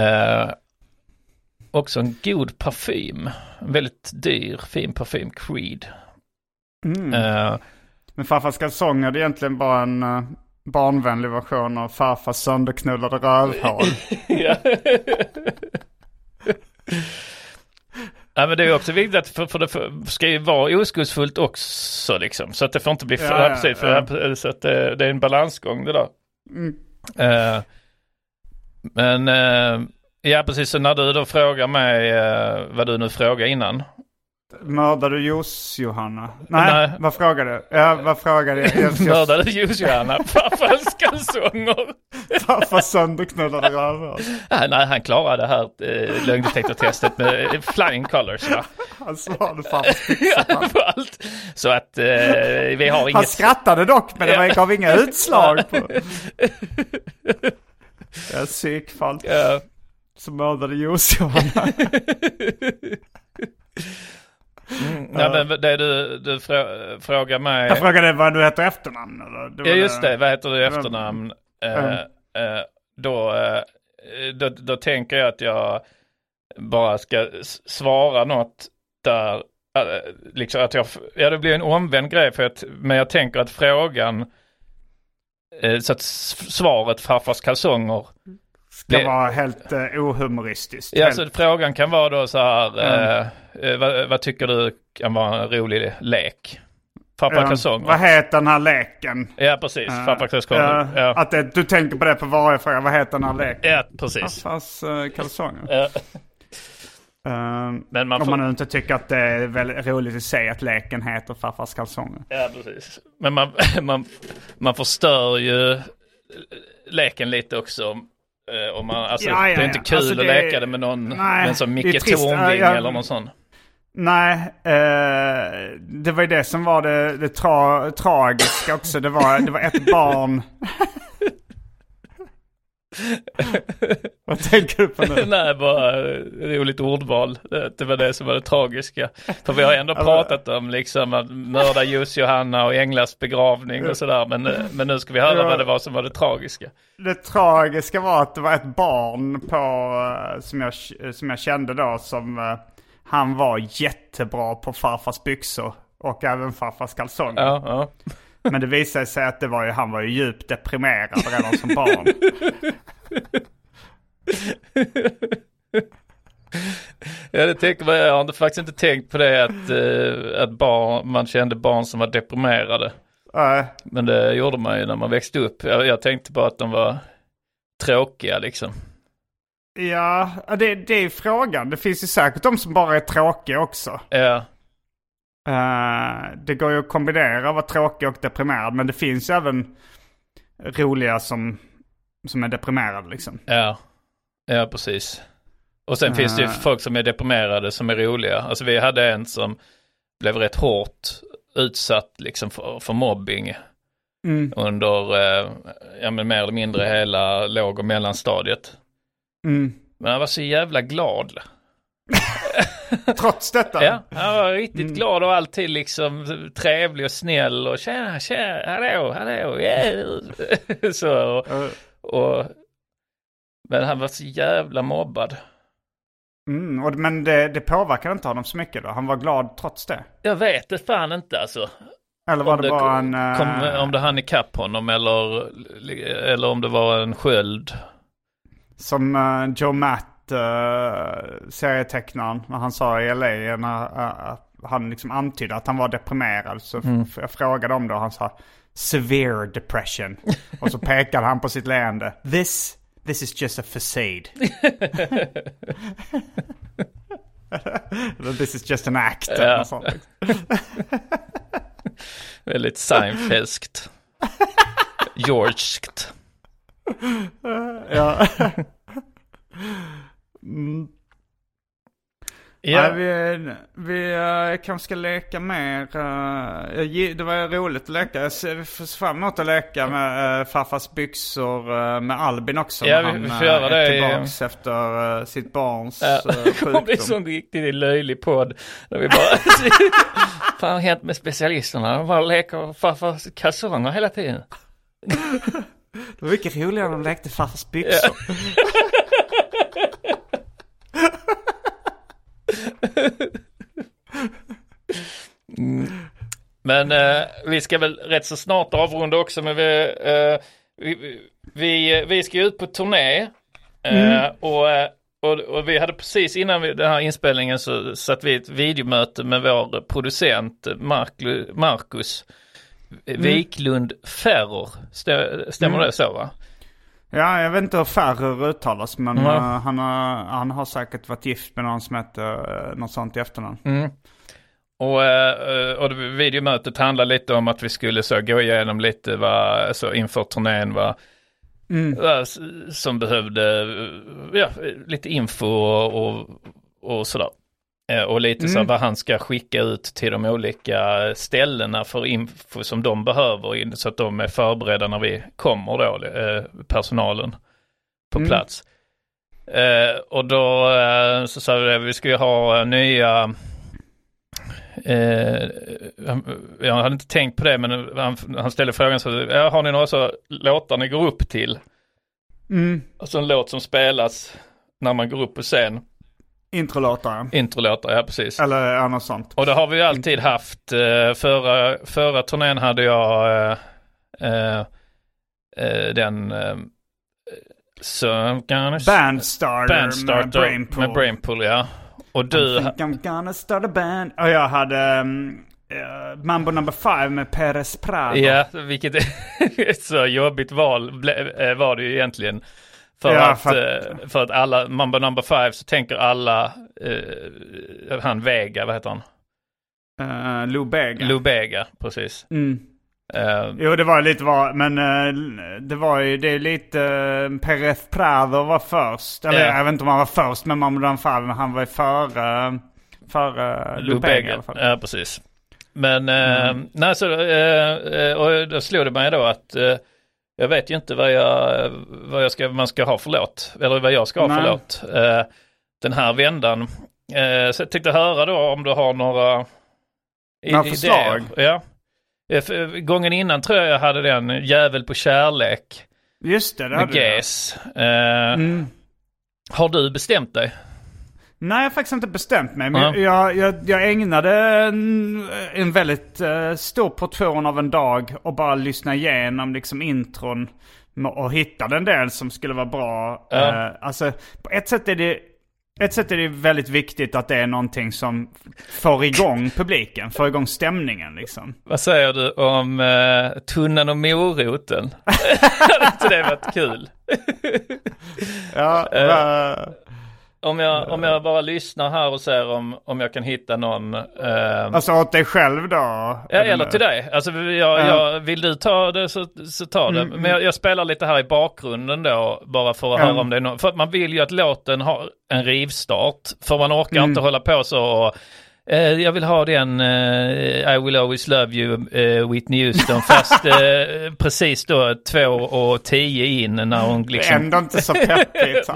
Eh, också en god parfym. En väldigt dyr, fin parfym, Creed. Mm. Men farfars kalsonger det är egentligen bara en uh, barnvänlig version av farfars sönderknullade rövhål. ja. Ja men det är också viktigt att för, för det för, ska ju vara oskuldsfullt också liksom. Så att det får inte bli för, Ja, ja, precis, för, ja. så att det, det är en balansgång det där. Mm. Eh, men eh, ja precis, så när du då frågar mig eh, vad du nu frågar innan. Mördar du Juice-Johanna? Nej, Nej. vad frågade du? Ja, vad frågade jag? jag? jag Mördade Juice-Johanna farfars kalsonger. farfars sönderknullade rövhål. Nej, han klarade det här eh, lögndetektortestet med eh, flying colors. Va? Han svarade farfars byxor. på allt. Så att eh, vi har Han inget... skrattade dock, men det var- gav inga utslag på... Jag är psykfall Ja, som mördade Juice-Johanna. mm, nej, men det du, du frå, frågar mig... Jag frågade vad du heter efternamn eller? Det Ja just det, vad heter du efternamn? Mm. eh, då, eh, då, då tänker jag att jag bara ska svara något där, liksom att jag, ja det blir en omvänd grej för att, men jag tänker att frågan, så att svaret farfars kalsonger, Ska det- vara helt uh, ohumoristiskt. ja helt, så frågan kan vara då så här, Mm. eh, eh, vad, vad tycker du kan vara en rolig lek? Farfar Ja, kalsonger. Vad heter den här leken? Ja precis, Eh, farfar kalsonger. ja, Ja. Att det, du tänker på det på varje fråga. Vad heter den här leken? ja, precis. Farfars uh, kalsonger. Ja. Eh, Men man om får... man inte tycker att det är väldigt roligt i sig att leken heter farfars kalsonger. Ja, precis. Men man, man, man förstör ju leken lite också. Eh, Om man, alltså, Ja, ja, det är inte ja. kul Alltså, att det- leka det med någon, Nej, med en sån Micke. Ja, Tornving eller någon sån. Nej, eh, det var ju det som var det, det tra, tragiska också. Det var, det var ett barn. Vad tänker du på nu? Nej, bara eh, roligt ordval. Det, var det som var det tragiska. För vi har ändå pratat om liksom att mörda Jussi Johanna och Änglars begravning och sådär. Men, eh, men nu ska vi höra Ja. vad det var som var det tragiska. Det tragiska var att det var ett barn på, eh, som, jag, som jag kände då som han var jättebra på farfars byxor och även farfars kalsonger. Ja, ja. Men det visade sig att det var ju, han var ju djupt deprimerad redan som barn. Ja, det tänkte man, jag har faktiskt inte tänkt på det att, eh, att barn, man kände barn som var deprimerade. Eh, Men det gjorde man ju när man växte upp. Jag, jag tänkte bara att de var tråkiga liksom. Ja, det, det är frågan. Det finns ju säkert de som bara är tråkiga också. Ja. Eh, det går ju att kombinera att vara tråkig och deprimerad. Men det finns ju även roliga som, som är deprimerade liksom. Ja, ja precis. Och sen finns det ju Eh. folk som är deprimerade som är roliga. Alltså vi hade en som blev rätt hårt utsatt liksom för, för mobbing Mm. under, eh, ja men mer eller mindre hela låg och mellanstadiet. Mm. Men han var så jävla glad. Trots detta? Ja, han var riktigt glad och alltid liksom trevlig och snäll och tjena, tjena, hallå, hallå, yeah. så, och, och, men han var så jävla mobbad. Mm, och, men det, det påverkade inte honom så mycket då? Han var glad trots det? Jag vet det fan inte alltså. Eller var om det bara en... kom, eh, om det hann ikapp honom eller, eller om det var en sköld. Som eh, Joe Matt, uh, serietecknaren, när han sa i LA, när eh, han liksom antydde att han var deprimerad. Så Mm. jag frågade om det och han sa severe depression. och så pekade han på sitt leende. This, this is just a facade. This is just an act. Ja. liksom. Väldigt Seinfeldskt. Georgeskt. ja. Mm. Ja. Vi vi eh, kanske ska leka mer. eh, det var roligt att leka. Jag ser fram emot att leka med uh, farfars byxor eh, med Albin också. Ja, vi- vi han får eh, göra det tillbaks efter eh, sitt barns Ja, uh, det kommer bli sjukdom. sån riktigt löjlig podd. Där vi bara, fan har hänt med specialisterna? De bara leker farfars kalsonger hela tiden. Det var mycket roligare när de lekte farfars byxor. Men eh, vi ska väl rätt så snart avrunda också, men vi, eh, vi, vi, vi ska ju ut på turné. Eh, Mm. och, eh, och, och vi hade precis innan vi, den här inspelningen så satt vi i ett videomöte med vår producent Marcus Wiklund Ferrer. Stä, stämmer Mm. det så va? Ja, jag vet inte hur Ferrer uttalas men Ja. eh, han, har, han har säkert varit gift med någon som heter uh, något sånt i efternamn. Mm. Och, eh, och videomötet handlar lite om att vi skulle så gå igenom lite vad, alltså inför turnén vad, Mm. vad som behövde, eh, ja, lite info och, och, och sådär. Eh, Och lite så Mm. vad han ska skicka ut till de olika ställena för info som de behöver så att de är förberedda när vi kommer då, eh, personalen på Mm. plats. Eh, och då så sa vi det, vi ska ju ha nya Eh, jag hade inte tänkt på det men han, han ställde frågan så, har ni några så låtar ni går upp till? Mm. Alltså en låt som spelas när man går upp på scen. Introlåtar. Introlåtar, ja precis. Eller något sånt. Och det har vi ju alltid haft. Eh, Förra, förra turnén hade jag eh, eh, den I'm gonna Bandstarter Bandstarter med Brainpool. med Brainpool, ja. Och du, I think I'm gonna start a band. Och jag hade um, Mambo number five med Perez Prado. Ja, vilket är ett så jobbigt val var det ju egentligen. För, Ja, att, för eh, för att alla, Mamba number five så tänker alla, eh, han Vega, vad heter han? Uh, Lou Bega. Lou Bega, precis. Mm. Eh, Jo, det var lite var, men eh, det var ju, det är lite, uh, Perez Prado var först. Eller Ja. jag vet inte om han var först med number five, men han var ju före, före Lou Bega i Bega, alla fall. ja precis. Men, eh, nej så, och då slog det mig då att jag vet ju inte vad jag, vad jag ska, man ska ha för låt, eller vad jag ska ha för Nej. låt. Eh, den här vändan. Eh, så jag tänkte höra då om du har några Några förslag? Ja. Eh, för- Gången innan tror jag jag hade den, Jävel på kärlek, Just det, det hade. GES. Eh, Mm. Har du bestämt dig? Nej, jag har faktiskt inte bestämt mig. Men Ja. jag, jag, jag ägnade en, en väldigt eh, stor portion av en dag och bara lyssna igenom liksom intron och hittade en del som skulle vara bra. Ja. Eh, alltså, på ett sätt är det ett sätt är det väldigt viktigt att det är någonting som får igång publiken, får igång stämningen liksom. Vad säger du om uh, tunnan och moroten? Hade inte det varit kul? Ja, Eh, va- Om jag, om jag bara lyssnar här och ser om, om jag kan hitta någon... eh, alltså åt dig själv då? Ja, eller till dig. Alltså, jag, jag, vill du ta det så, så ta det. Men jag, jag spelar lite här i bakgrunden då, bara för att Mm. höra om det är någon. För man vill ju att låten har en rivstart. För man orkar inte hålla på så och, eh, jag vill ha den eh, I will always love you uh, Whitney Houston fast eh, precis då två och tio in när hon Det är liksom... ändå inte så peppigt.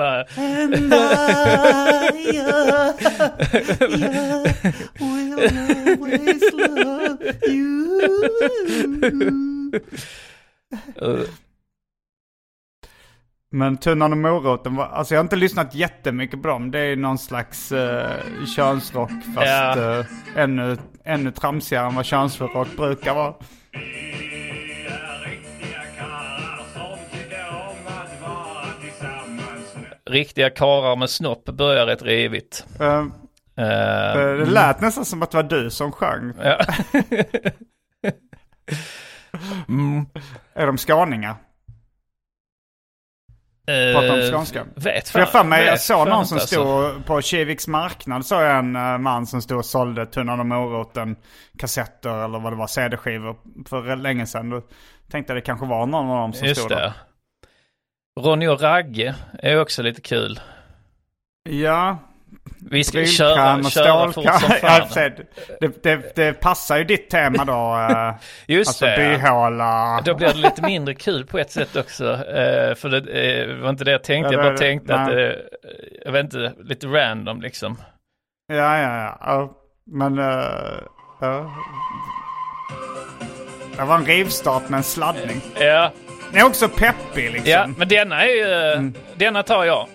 Eh, Men Tunnan och moroten, var, alltså jag har inte lyssnat jättemycket på dem. Det är någon slags uh, könsrock fast Ja. eh, ännu, ännu tramsigare än vad könsrock brukar vara. Riktiga karar med snopp börjar rätt rivigt. Eh, Eh, eh, det lät nästan som att det var du som sjöng. ja. mm. Är de skåningar? Pratar de Eh, skånska? Vet För jag för mig, jag såg fan någon som alltså. stod på Kiviks marknad, såg jag en eh, man som stod och sålde Tunnan och moroten, kassetter eller vad det var, CD-skivor för länge sedan. Då tänkte jag det kanske var någon av dem som Just stod det. där. Ronny och Ragge är också lite kul. Ja, Vi ska köra, och köra fort som fan. det, det, det passar ju ditt tema då. eh, Just alltså det. byhåla. Då blir det lite mindre kul på ett sätt också. eh, för det eh, var inte det jag tänkte. Ja, Jag det- bara tänkte att, eh, jag vet inte, lite random liksom. Ja, ja, ja. Men... ja. Det var en rivstart med en sladdning. Ja, Den är också peppig liksom. ja men denna är ju, Mm. denna tar jag.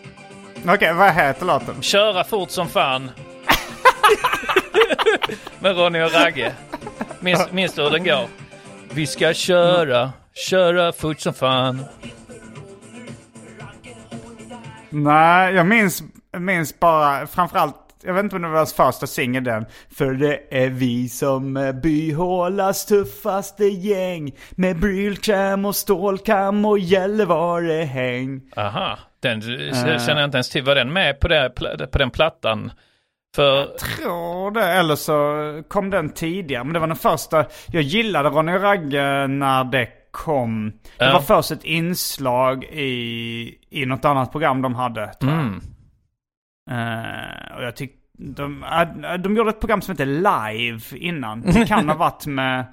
Okej, vad heter låten? Köra fort som fan. Med Ronny och Ragge. Minns, minns du hur den går? Vi ska köra, köra fort som fan. Nej, jag minns, minns bara framförallt, jag vet inte om det var första singeln den. För det är vi som är byhålas tuffaste gäng. Med brylkräm och stålkam och Gällivare-häng. Aha, den Eh. känner jag inte ens till. Var den med på, det, på den plattan? För, tror det, eller så kom den tidigare. Men det var den första, jag gillade Ronny och Ragge när det kom. Det Ja. var först ett inslag i, i något annat program de hade, tror jag. mm, Eh, och jag tyckte, de, äh, de gjorde ett program som heter Live innan. Det kan ha varit med,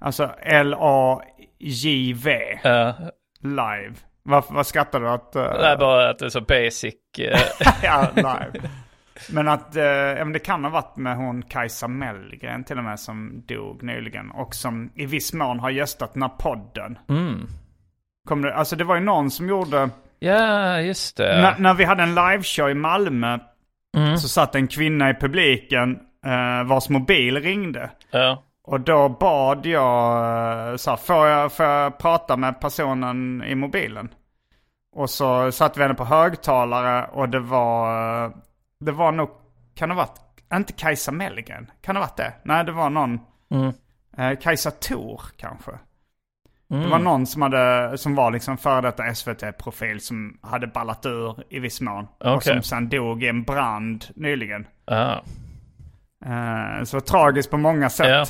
alltså L-A-J-V, uh, Live. Vad, vad skrattar du att... det är bara att det är så basic. eh, ja, live. Men att, eh, ja, men det kan ha varit med hon Kajsa Mellgren till och med som dog nyligen. Och som i viss mån har gästat den här podden. mm. Kom det, alltså det var ju någon som gjorde, Ja, just det. när, när vi hade en liveshow i Malmö Mm. så satt en kvinna i publiken eh, vars mobil ringde. Ja. Och då bad jag, eh, så här, får jag, får jag prata med personen i mobilen? Och så satte vi henne på högtalare och det var, det var nog, kan det ha varit, inte Kajsa Mellgren, kan det ha varit det? Nej, det var någon, Mm. eh, Kajsa Thor kanske. Mm. Det var någon som, hade, som var liksom före detta SVT-profil som hade ballat ur i viss mån. Och Okej. som sen dog i en brand nyligen. Ja. Eh, så tragiskt på många sätt. Ja.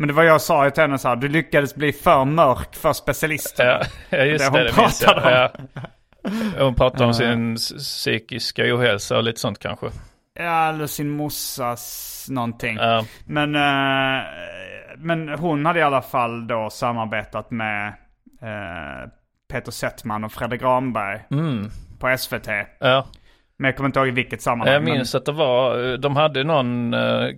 Men det var jag sa till henne så här, du lyckades bli för mörk för specialisterna. Ja, ja, just Det hon det pratade om. Ja. Hon pratade om sin psykiska ohälsa och lite sånt kanske. Ja, eller sin morsas någonting. Ja. Men, eh, men hon hade i alla fall då samarbetat med eh, Peter Settman och Fredrik Granberg Mm. på SVT. Ja. Men jag kommer inte ihåg i vilket sammanhang. Jag minns att det var, de hade någon eh,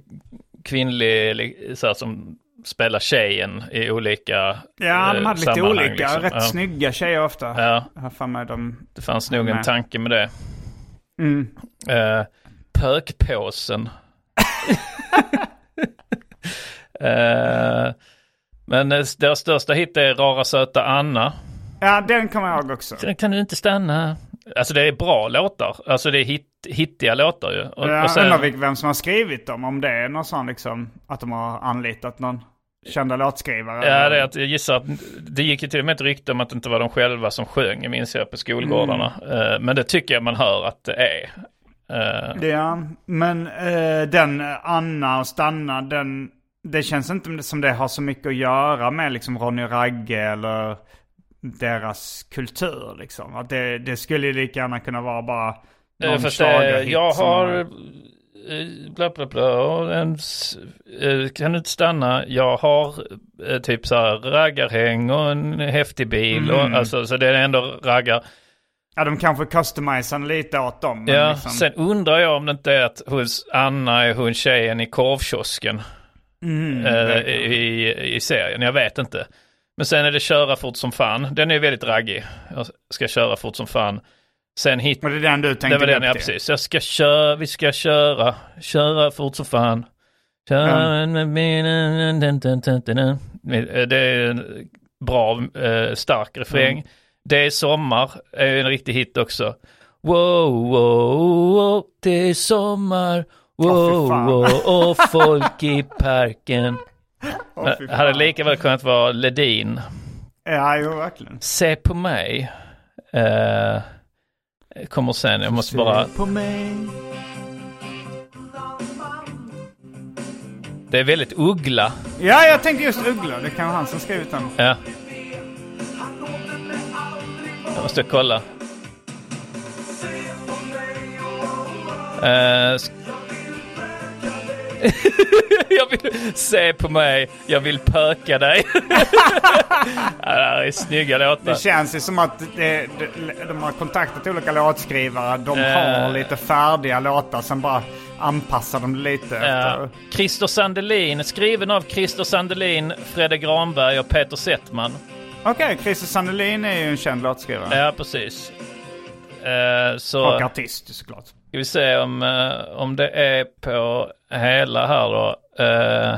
kvinnlig li- så här, som spelar tjejen i olika ja, de eh, hade lite olika, liksom. rätt ja. snygga tjejer ofta. Ja, Jag har för mig de... det fanns nog en tanke med det. Mm. Uh, pökpåsen. Eh, men eh, deras största hit är Rara söta Anna. Ja, den kommer jag ihåg också. Sen kan du inte stanna. alltså det är bra låtar. Alltså det är hit, hittiga låtar ju. Och, Jag och sen- undrar vem som har skrivit dem. Om det är någon sån liksom, att de har anlitat någon kända låtskrivare. Ja, det är att jag gissar att det gick ju till och med ett rykte om att det inte var de själva som sjöng, minns jag, på skolgårdarna. Eh, Men det tycker jag man hör att det är. Eh, Ja, men eh, den eh, Anna och Stanna, den, det känns inte som det har så mycket att göra med liksom Ronny Ragge eller deras kultur liksom. Att det, det skulle ju lika gärna kunna vara bara Eh, någon fast, eh, jag som har... eh, Bla bla bla. och En, s- eh, kan du inte stanna? Jag har eh, typ så här raggarhäng och en häftig bil. Mm. Och, alltså, så det är ändå raggar. Ja, de kanske customisar lite åt dem. Ja, liksom, sen undrar jag om det inte är att hos Anna är hon tjejen i korvkiosken. Mm, eh, jag. i, i serien. Jag vet inte. Men sen är det köra fort som fan. Den är väldigt raggig. Jag ska köra fort som fan. Sen hit... Och det är den du Det tänkte var den, ja precis. Jag ska köra, vi ska köra, köra fort som fan. Köra dun. Det är en bra, eh, stark refräng. Mm. Det är sommar, är en riktig hit också. Wow, wow, wow, det är sommar. Wow, fan. wow, och folk i parken. Det hade lika väl kunnat vara Ledin. Ja, jo verkligen. Se på mig. Eh, kommer sen, jag måste bara... Det är väldigt Uggla. Ja, jag tänkte just Uggla. Det kan vara han som skrivit den. Ja. Jag måste kolla. Sk- jag vill se på mig, jag vill pöka dig. det här är snygga låtar. Det känns ju som att det, de har kontaktat olika låtskrivare. De Eh. har lite färdiga låtar. Sen bara anpassar de lite Ja. efter. Christer Sandelin, skriven av Christer Sandelin, Fredde Granberg och Peter Settman. Okej, Christer Sandelin är ju en känd låtskrivare. Ja, precis. Eh, så... Och artist såklart. Ska vi se om, eh, om det är på hela här då. Eh,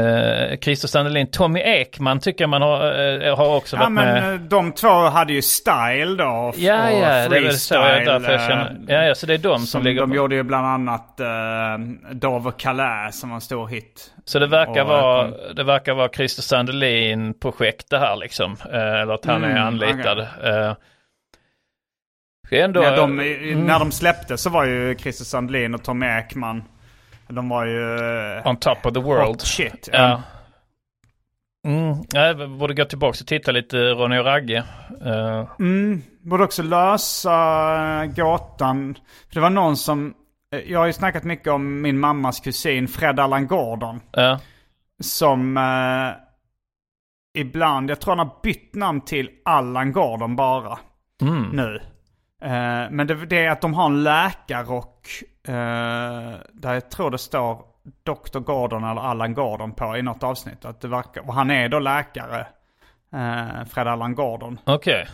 eh, Christer Sandelin, Tommy Ekman tycker man har, eh, har också Ja varit men med. de två hade ju Style då. och- Ja, och ja, det är väl så därför jag känner. Ja, ja, så det är de som, Som ligger de på. gjorde ju bland annat uh, Dover Calais som var en stor hit. Så det verkar, Och, vara, eh, det verkar vara Christer Sandelin projekt det här liksom. Eller att han är Mm, anlitad. Eh, det är ändå, Ja, de, mm, När de släppte så var ju Christer Sandelin och Tom Ekman. De var ju... eh, on top of the world. Hot shit. Ja. Mm, jag borde gå tillbaka och titta lite Ronny och Ragge. Eh, Mm, borde också lösa gåtan. För det var någon som... eh, Jag har ju snackat mycket om min mammas kusin Fred Allan Gordon. ja. Som eh, ibland, jag tror han har bytt namn till Allan Gordon bara. Mm. Nu. Eh, men det, det är att de har en läkarrock. Eh, där jag tror det står Dr. Gordon eller Allan Gordon på i något avsnitt. Att det verkar, och han är då läkare. Eh, Fred Allan Gordon. Okej.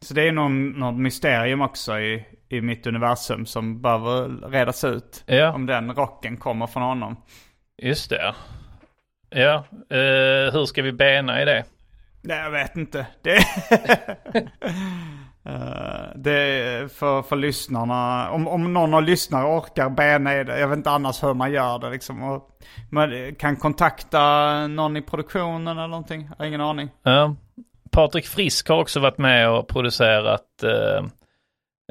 Så det är någon, något mysterium också i, i mitt universum som behöver redas ut. Ja. Om den rocken kommer från honom. Just det. Ja, eh, hur ska vi bena i det? Nej, jag vet inte. Det, det är för, för lyssnarna. Om, om någon av lyssnare orkar bena i det. Jag vet inte annars hur man gör det liksom. Och, man kan kontakta någon i produktionen eller någonting. Jag har ingen aning. Ja. Patrik Frisk har också varit med och producerat uh,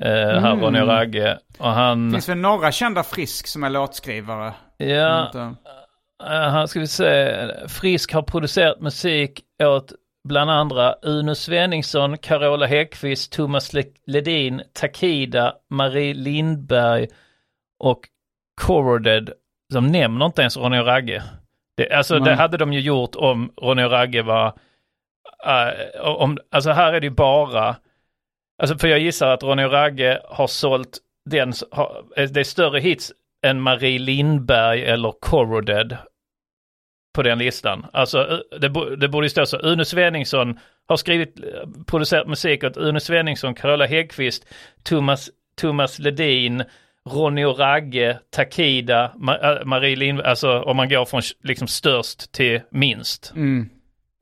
här Mm. Ronny och Ragge. Och han, Det finns väl några kända Frisk som är låtskrivare. ja, Inte- eh, han ska vi se, Frisk har producerat musik åt bland andra Uno Svenningsson, Carola Häggkvist, Thomas Le- Ledin, Takida, Marie Lindberg och Corroded. De nämner inte ens Ronny och Ragge. Det, alltså det Nej. hade de ju gjort om Ronny och Ragge var... eh, om, alltså här är det ju bara... Alltså för jag gissar att Ronny och Ragge har sålt den... Har, det är större hits än Marie Lindberg eller Corroded på den listan. Alltså eh, det, det borde ju stå så. Uno Svenningsson har skrivit, eh, producerat musik åt Uno Svenningsson, Carola Häggkvist, Thomas, Thomas Ledin, Ronny och Ragge, Takida, Ma- eh, Marie Lindberg, alltså om man går från liksom störst till minst. Mm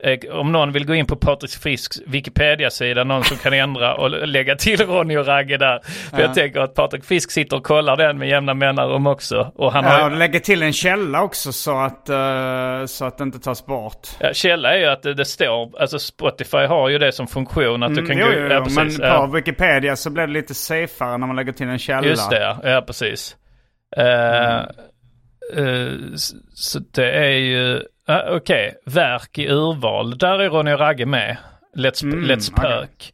eh, om någon vill gå in på Patrik Frisks Wikipedia-sida, någon som kan ändra och lägga till Ronny och Ragge där. För Ja. jag tänker att Patrik Frisk sitter och kollar den med jämna mellanrum också. Och han Ja, har och lägger till en källa också så att, eh, så att det inte tas bort. Ja, källa är ju att det, det står, alltså Spotify har ju det som funktion att du kan Mm, gå... jo, jo, ja, jo, precis, men på. Wikipedia så blir det lite safeare när man lägger till en källa. Just det, ja, precis. Eh, eh, s- så det är ju, uh, okej, verk i urval, där är Ronny och Ragge med. Let's, Mm, let's. Perk.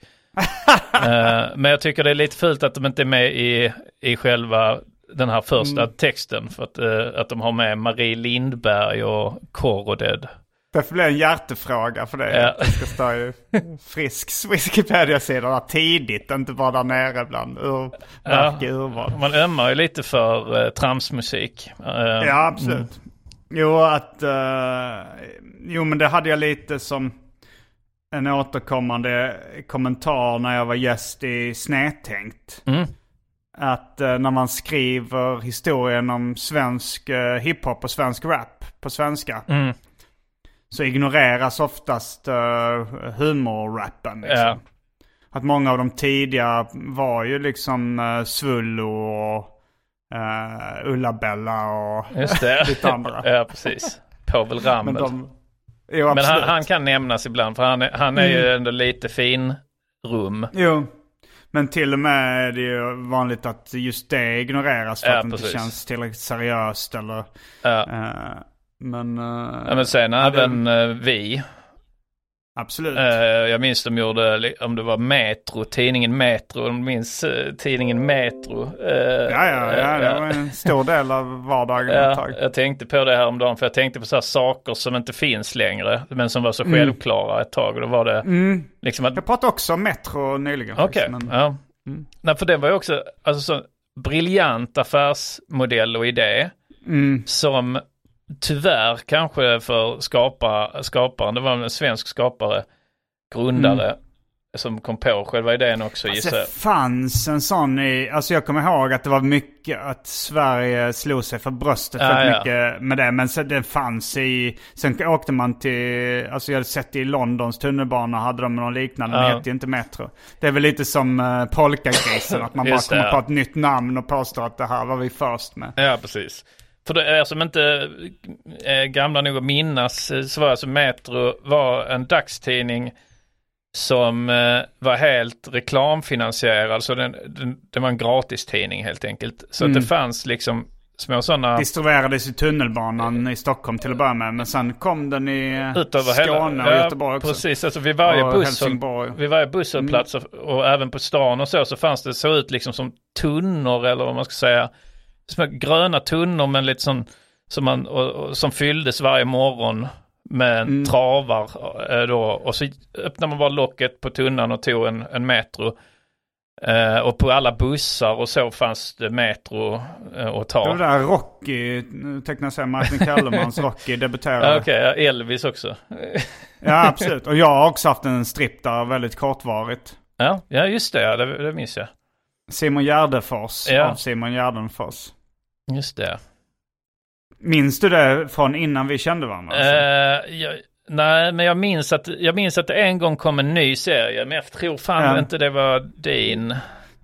Eh, men jag tycker det är lite fult att de inte är med i, i själva den här första Mm. texten. För att, eh, att de har med Marie Lindberg och Kåroded. Det får bli en hjärtefråga för det. Ja. Det ska stå i Frisks Wikipedia-sida tidigt, inte bara där nere bland ur, verk i urval. Man ömmar ju lite för uh, tramsmusik. Eh, Ja, absolut. Jo, att... eh, jo, men det hade jag lite som en återkommande kommentar när jag var gäst i Snedtänkt. Mm. Att eh, när man skriver historien om svensk uh, hiphop och svensk rap på svenska. Mm. Så ignoreras oftast uh, humorrappen. Liksom. Ja. Att många av de tidiga var ju liksom uh, Svullo och uh, Ulla-Bella och det. lite andra. ja, precis. Povel Ramel. Men, Men, de, jo, absolut. han, han kan nämnas ibland för han är, han är ju Mm. ändå lite fin rum. Jo. Men till och med är det ju vanligt att just det ignoreras för Ja, att det inte känns tillräckligt seriöst eller... Ja. eh, men... eh, Ja, men sen det- även eh, vi. Absolut. Eh, jag minns de gjorde, om det var Metro, tidningen Metro, de minns eh, tidningen Metro. Eh, ja, ja, ja, det var en stor del av vardagen Ja, jag tänkte på det här om dagen för jag tänkte på så här saker som inte finns längre men som var så Mm. självklara ett tag och då var det Mm. liksom att Jag pratade också om Metro nyligen. Okej, faktiskt, men- ja. Mm. Nej, för det var ju också alltså, så briljant affärsmodell och idé Mm. som tyvärr kanske för skapa, skaparen, det var en svensk skapare, grundare, som kom på själva idén också Mm. Alltså, gissar det fanns en sån i, alltså jag kommer ihåg att det var mycket att Sverige slog sig för bröstet Ja, väldigt ja. mycket med det. Men så, det fanns i, sen åkte man till, alltså jag hade sett i Londons tunnelbana hade de någon liknande, Ja. det hette ju inte Metro. Det är väl lite som uh, Polkagrisen, att man bara Just det, kommer ja. på ett nytt namn och påstår att det här var vi först med. Ja, precis. För det är som inte är gamla nog att minnas eh, så var alltså Metro var en dagstidning som eh, var helt reklamfinansierad. Så den, den, det var en gratistidning helt enkelt. Så att Mm. det fanns liksom små sådana... Distribuerades i tunnelbanan i Stockholm till att börja med. Men sen kom den i eh, Utöver Skåne och ja, Göteborg också. Precis, alltså vid varje, Och busshåll, vid varje busshållplats och, och även på stan och så, så fanns det, såg ut liksom som tunnor eller vad man ska säga. Små gröna tunnor men lite sån, som, man, och, och, som fylldes varje morgon med Mm. travar eh, då. Och så öppnade man bara locket på tunnan och tog en, en metro. Eh, och på alla bussar och så fanns det metro eh, att ta. Det var där Rocky, jag säga Martin Kellermans Rocky debuterade. Okej, ja, Elvis också. Ja, absolut. Och jag har också haft en strip där väldigt kortvarigt. Ja, ja just det, ja, det, det minns jag. Simon Gärdenfors Ja. av Simon Gärdenfors. Just det. Minns du det från innan vi kände varandra? alltså? Eh, jag, nej, men jag minns, att, jag minns att det en gång kom en ny serie, men jag tror fan Ja. inte det var din.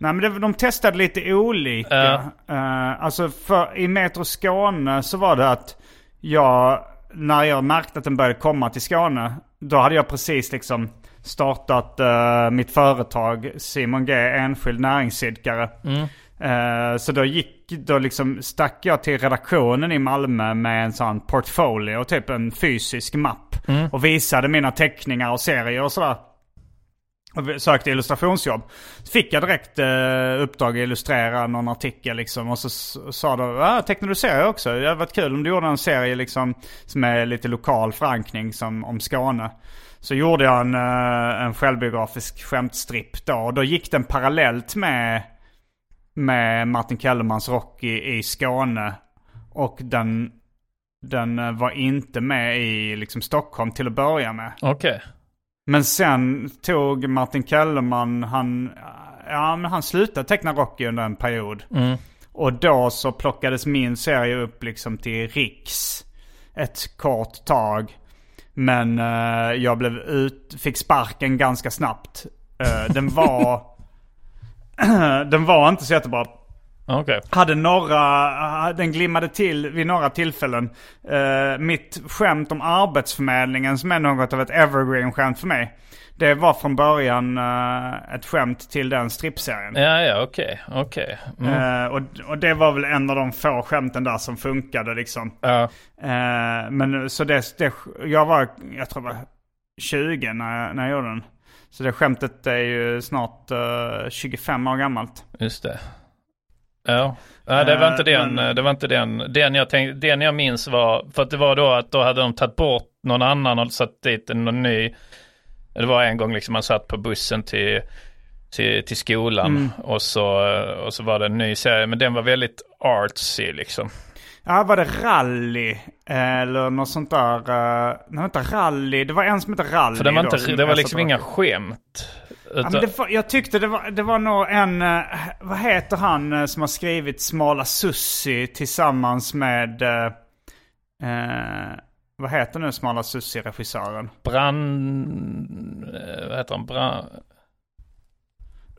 Nej men det, de testade lite olika. Ja. Eh, alltså för, i Metro Skåne så var det att jag, när jag märkte att den började komma till Skåne, då hade jag precis liksom startat eh, mitt företag Simon G, enskild näringsidkare. Eh, så då gick, då liksom stack jag till redaktionen i Malmö med en sån portfolio, typ en fysisk mapp. Och visade mina teckningar och serier och sådär. Och sökte illustrationsjobb. Så fick jag direkt eh, uppdrag att illustrera någon artikel liksom. Och så sa de, ja tecknar du serier också? Det hade varit kul om du gjorde en serie liksom som är lite lokal förankring som om Skåne. Så gjorde jag en, eh, en självbiografisk skämtstripp då. Och då gick den parallellt med, med Martin Kellermans Rocky i Skåne. Och den, den eh, var inte med i liksom Stockholm till att börja med. Okej. Men sen tog Martin Kellerman, han, ja, men han slutade teckna Rocky under en period. Och då så plockades min serie upp liksom till Riks ett kort tag. Men eh, jag blev ut, fick sparken ganska snabbt. Eh, den var... den var inte så jättebra. Okej. Hade några, den glimmade till vid några tillfällen. Eh, mitt skämt om Arbetsförmedlingen som är något av ett evergreen-skämt för mig. Det var från början eh, ett skämt till den strippserien. Ja, ja, okej, okej. Mm. Eh, och, och det var väl en av de få skämten där som funkade liksom. Ja. Eh, men så det, det, jag var, jag tror jag var 20 när jag, när jag gjorde den. Så det skämtet är ju snart eh, 25 år gammalt. Just det. Ja, ja det var inte den, men- det var inte den, den jag tänkte, den jag minns var, för att det var då att då hade de tagit bort någon annan och satt dit en någon ny. Det var en gång liksom man satt på bussen till, till, till skolan Mm. och, så, och så var det en ny serie, men den var väldigt artsy liksom. Ja, var det rally? Eller något sånt där? Uh, nej, inte rally. Det var en som hette rally. För det var, då, inte, som det var liksom inga skämt. Ja, Utan, det var, jag tyckte det var, det var nog en... eh, vad heter han eh, som har skrivit Smala Sussi tillsammans med... eh, eh, vad heter nu Smala Sussi-regissören? Brand... eh, Vad heter han? Brand...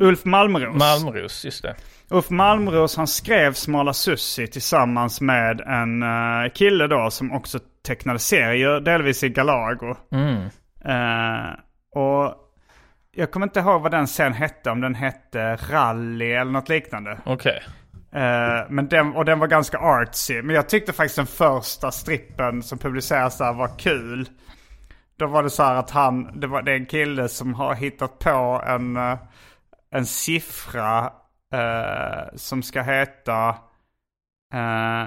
Ulf Malmros. Malmros, just det. Ulf Malmros han skrev Smala Sussi tillsammans med en eh, kille då som också tecknade serier, delvis i Galago. Mm. Eh, och jag kommer inte ihåg vad den sen hette, om den hette Rally eller något liknande. Okej. Eh, men den, och den var ganska artsy. Men jag tyckte faktiskt den första strippen som publicerades där var kul. Då var det så här att han, det, var, det är en kille som har hittat på en, eh, en siffra eh, som ska heta eh,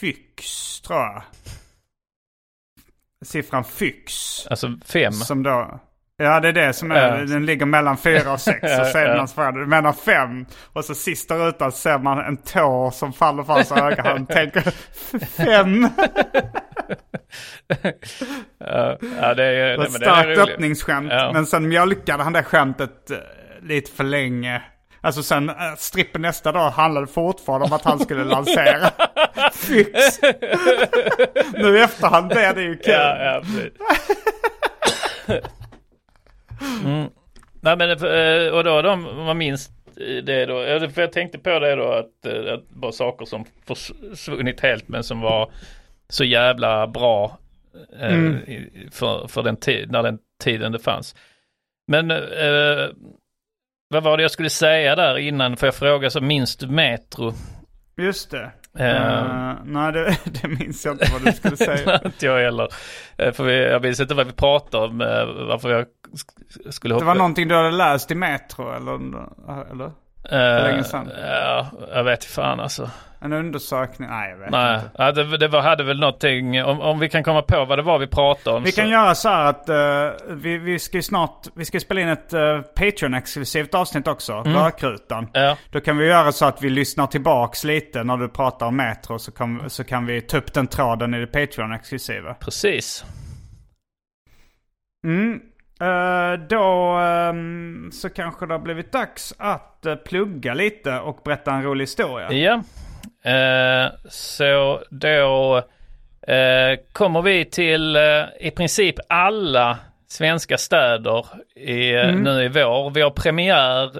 Fyx tror jag. Siffran Fyx. Alltså fem. Som då... Ja det är det som är, Ja. den ligger mellan fyra och sex. Och så är det föräldrar. Du menar fem. Och så sista rutan ser man en tå som faller från hans öga. Han tänker fem. Ja, ja, det är, Det nej, det är starkt roligt. öppningsskämt. Ja. Men sen mjölkade han det skämtet eh, lite för länge. Alltså sen äh, strippen nästa dag handlade fortfarande om att han skulle lansera Fyx. nu i efterhand blev det ju kul. Ja, ja. Mm. Nej men eh, och då de, man minns det då, för jag tänkte på det då att, eh, att bara saker som försvunnit helt men som var så jävla bra eh, Mm. för, för den tid, när den tiden det fanns. Men eh, vad var det jag skulle säga där innan? För jag fråga så minns du Metro? Just det. Eh, nej, det, det minns jag inte vad du skulle säga. inte jag heller. Eh, För vi, jag minns inte vad vi pratade om, eh, varför jag sk- skulle hoppa. Det var någonting du hade läst i Metro eller? eller? Eh, länge sedan. Ja, jag vet fan alltså. En undersökning? Nej, jag vet Nej, inte. ja, det, det var, hade väl någonting, om, om vi kan komma på vad det var vi pratade om. Vi så, kan göra så här att eh, vi, vi ska ju snart, vi ska spela in ett uh, Patreon-exklusivt avsnitt också, Rökrutan. Ja. Då kan vi göra så att vi lyssnar tillbaks lite när du pratar om Metro så kan, så kan vi ta upp den tråden i det Patreon-exklusiva. Precis. Mm. Eh, då ehm, så kanske det har blivit dags att eh, plugga lite och berätta en rolig historia. Ja, eh, så då kommer vi till i princip alla svenska städer i, Mm. nu i vår. Vi har premiär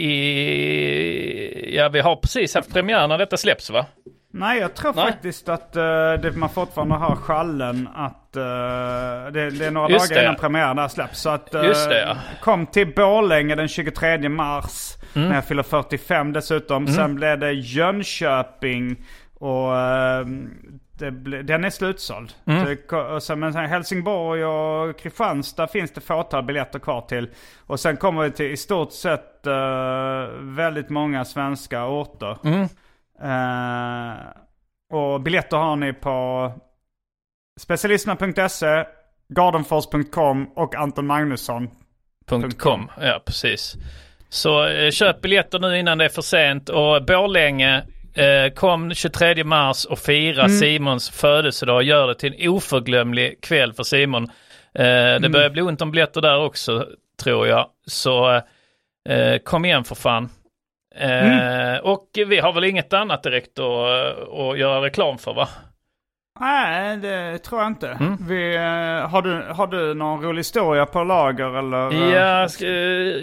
i, ja vi har precis haft premiär när detta släpps va? Nej, jag tror Nej. faktiskt att eh, det, man fortfarande har schallen att eh, det, det är några Just dagar det, innan premiären släpps. Så att, eh, Just det, ja. kom till Borlänge den 23 mars Mm. när jag fyller 45 dessutom. Sen blev det Jönköping och eh, det ble, den är slutsåld. Mm. Så, sen, men sen Helsingborg och Kristianstad finns det fåtal biljetter kvar till. Och sen kommer vi till i stort sett eh, väldigt många svenska orter. Mm. Eh, och biljetter har ni på specialisterna.se, gardenfors.com och antonmagnusson.com. .com. Ja, precis. Så eh, köp biljetter nu innan det är för sent och Borlänge eh, kom 23 mars och fira Simons födelsedag. Gör det till en oförglömlig kväll för Simon. Eh, det börjar bli ont om biljetter där också tror jag. Så kom igen för fan. Eh, Och vi har väl inget annat direkt att, att göra reklam för va? Nej, det tror jag inte. Mm. Vi, eh, har, du, har du någon rolig historia på lager eller? eh, Ja,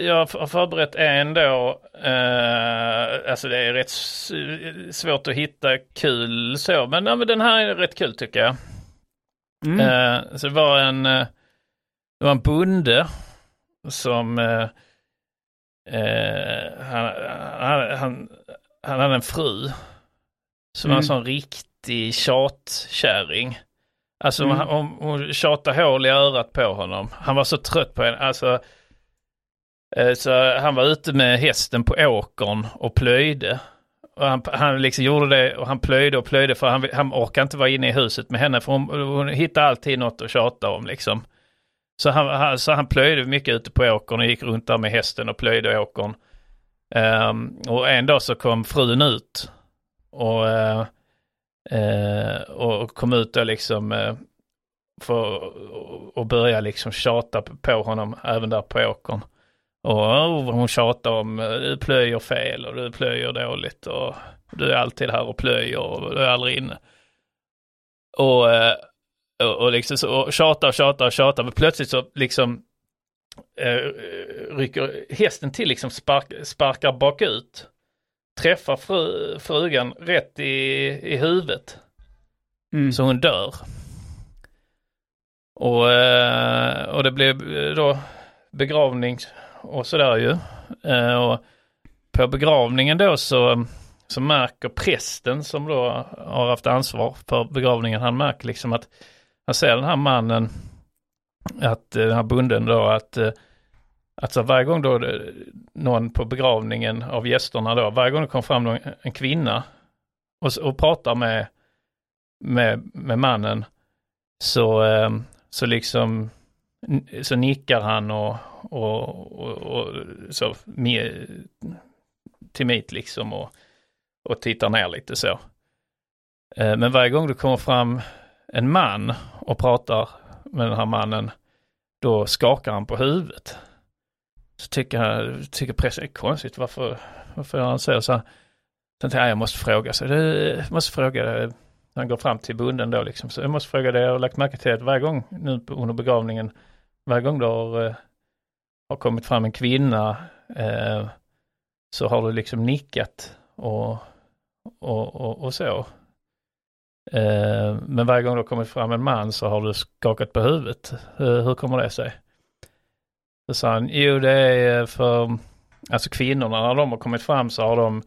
jag har förberett en då. Eh, alltså det är rätt svårt att hitta kul så, men, ja, men den här är rätt kul tycker jag. Mm. Eh, så det var en, det var en bonde som eh, han, han, han, han hade en fru som var en Mm. sån riktig tjatkärring. Alltså Mm. hon, hon tjatade hål i örat på honom. Han var så trött på henne. Alltså, eh, så han var ute med hästen på åkern och plöjde. Och han, han liksom gjorde det och han plöjde och plöjde för han, han orkade inte vara inne i huset med henne för hon, hon hittade alltid något att tjata om liksom. Så han, han, så han plöjde mycket ute på åkern och gick runt där med hästen och plöjde åkern. Um, och en dag så kom frun ut och, uh, uh, och kom ut då liksom uh, för och började liksom tjata på honom även där på åkern. Och oh, hon tjatar om du plöjer fel och du plöjer dåligt och du är alltid här och plöjer och du är aldrig inne. Och, och, och liksom så och tjatar och tjatar och tjatar men plötsligt så liksom eh, rycker hästen till liksom spark, sparkar bakut. Träffar fru, frugan rätt i, i huvudet. Mm. Så hon dör. Och, eh, och det blev då begravning och sådär ju. Eh, Och på begravningen då så, så märker prästen som då har haft ansvar för begravningen, han märker liksom att han ser den här mannen, att eh, den här bunden då att eh, att Alltså varje gång då eh, någon på begravningen av gästerna då, varje gång det kom fram någon, en kvinna och, och pratar med, med, med mannen så, så liksom så nickar han och, och, och, och så med, timid liksom och, och tittar ner lite så. Men varje gång det kommer fram en man och pratar med den här mannen då skakar han på huvudet. Så tycker, han, tycker pressen är konstigt, varför, varför gör han så? Så sen tänkte jag, jag måste fråga, så det, jag måste fråga, han går fram till bunden då liksom, så jag måste fråga det, jag har lagt märke till att varje gång nu under begravningen, varje gång det har, eh, har kommit fram en kvinna, eh, så har du liksom nickat och, och, och, och så. Eh, men varje gång det har kommit fram en man så har du skakat på huvudet. Hur kommer det sig? Så sa han, jo det är eh, för, alltså kvinnorna när de har kommit fram så har de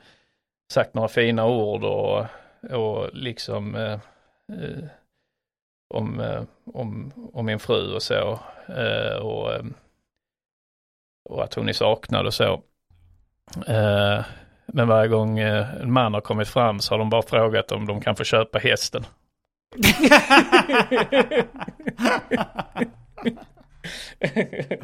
sagt några fina ord och, och liksom eh, eh, om, eh, om, om min fru och så. Eh, och, eh, och att hon är saknad och så. Men varje gång eh, en man har kommit fram så har de bara frågat om de kan få köpa hästen.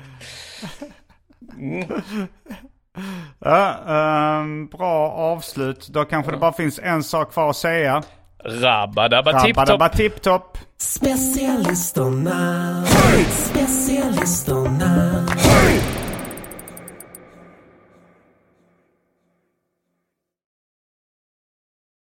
Ja, ehm, bra avslut. Då kanske det bara finns en sak kvar att säga. Rabba-dabba tipp-topp. Rabba tipp-topp. Specialisterna, specialisterna.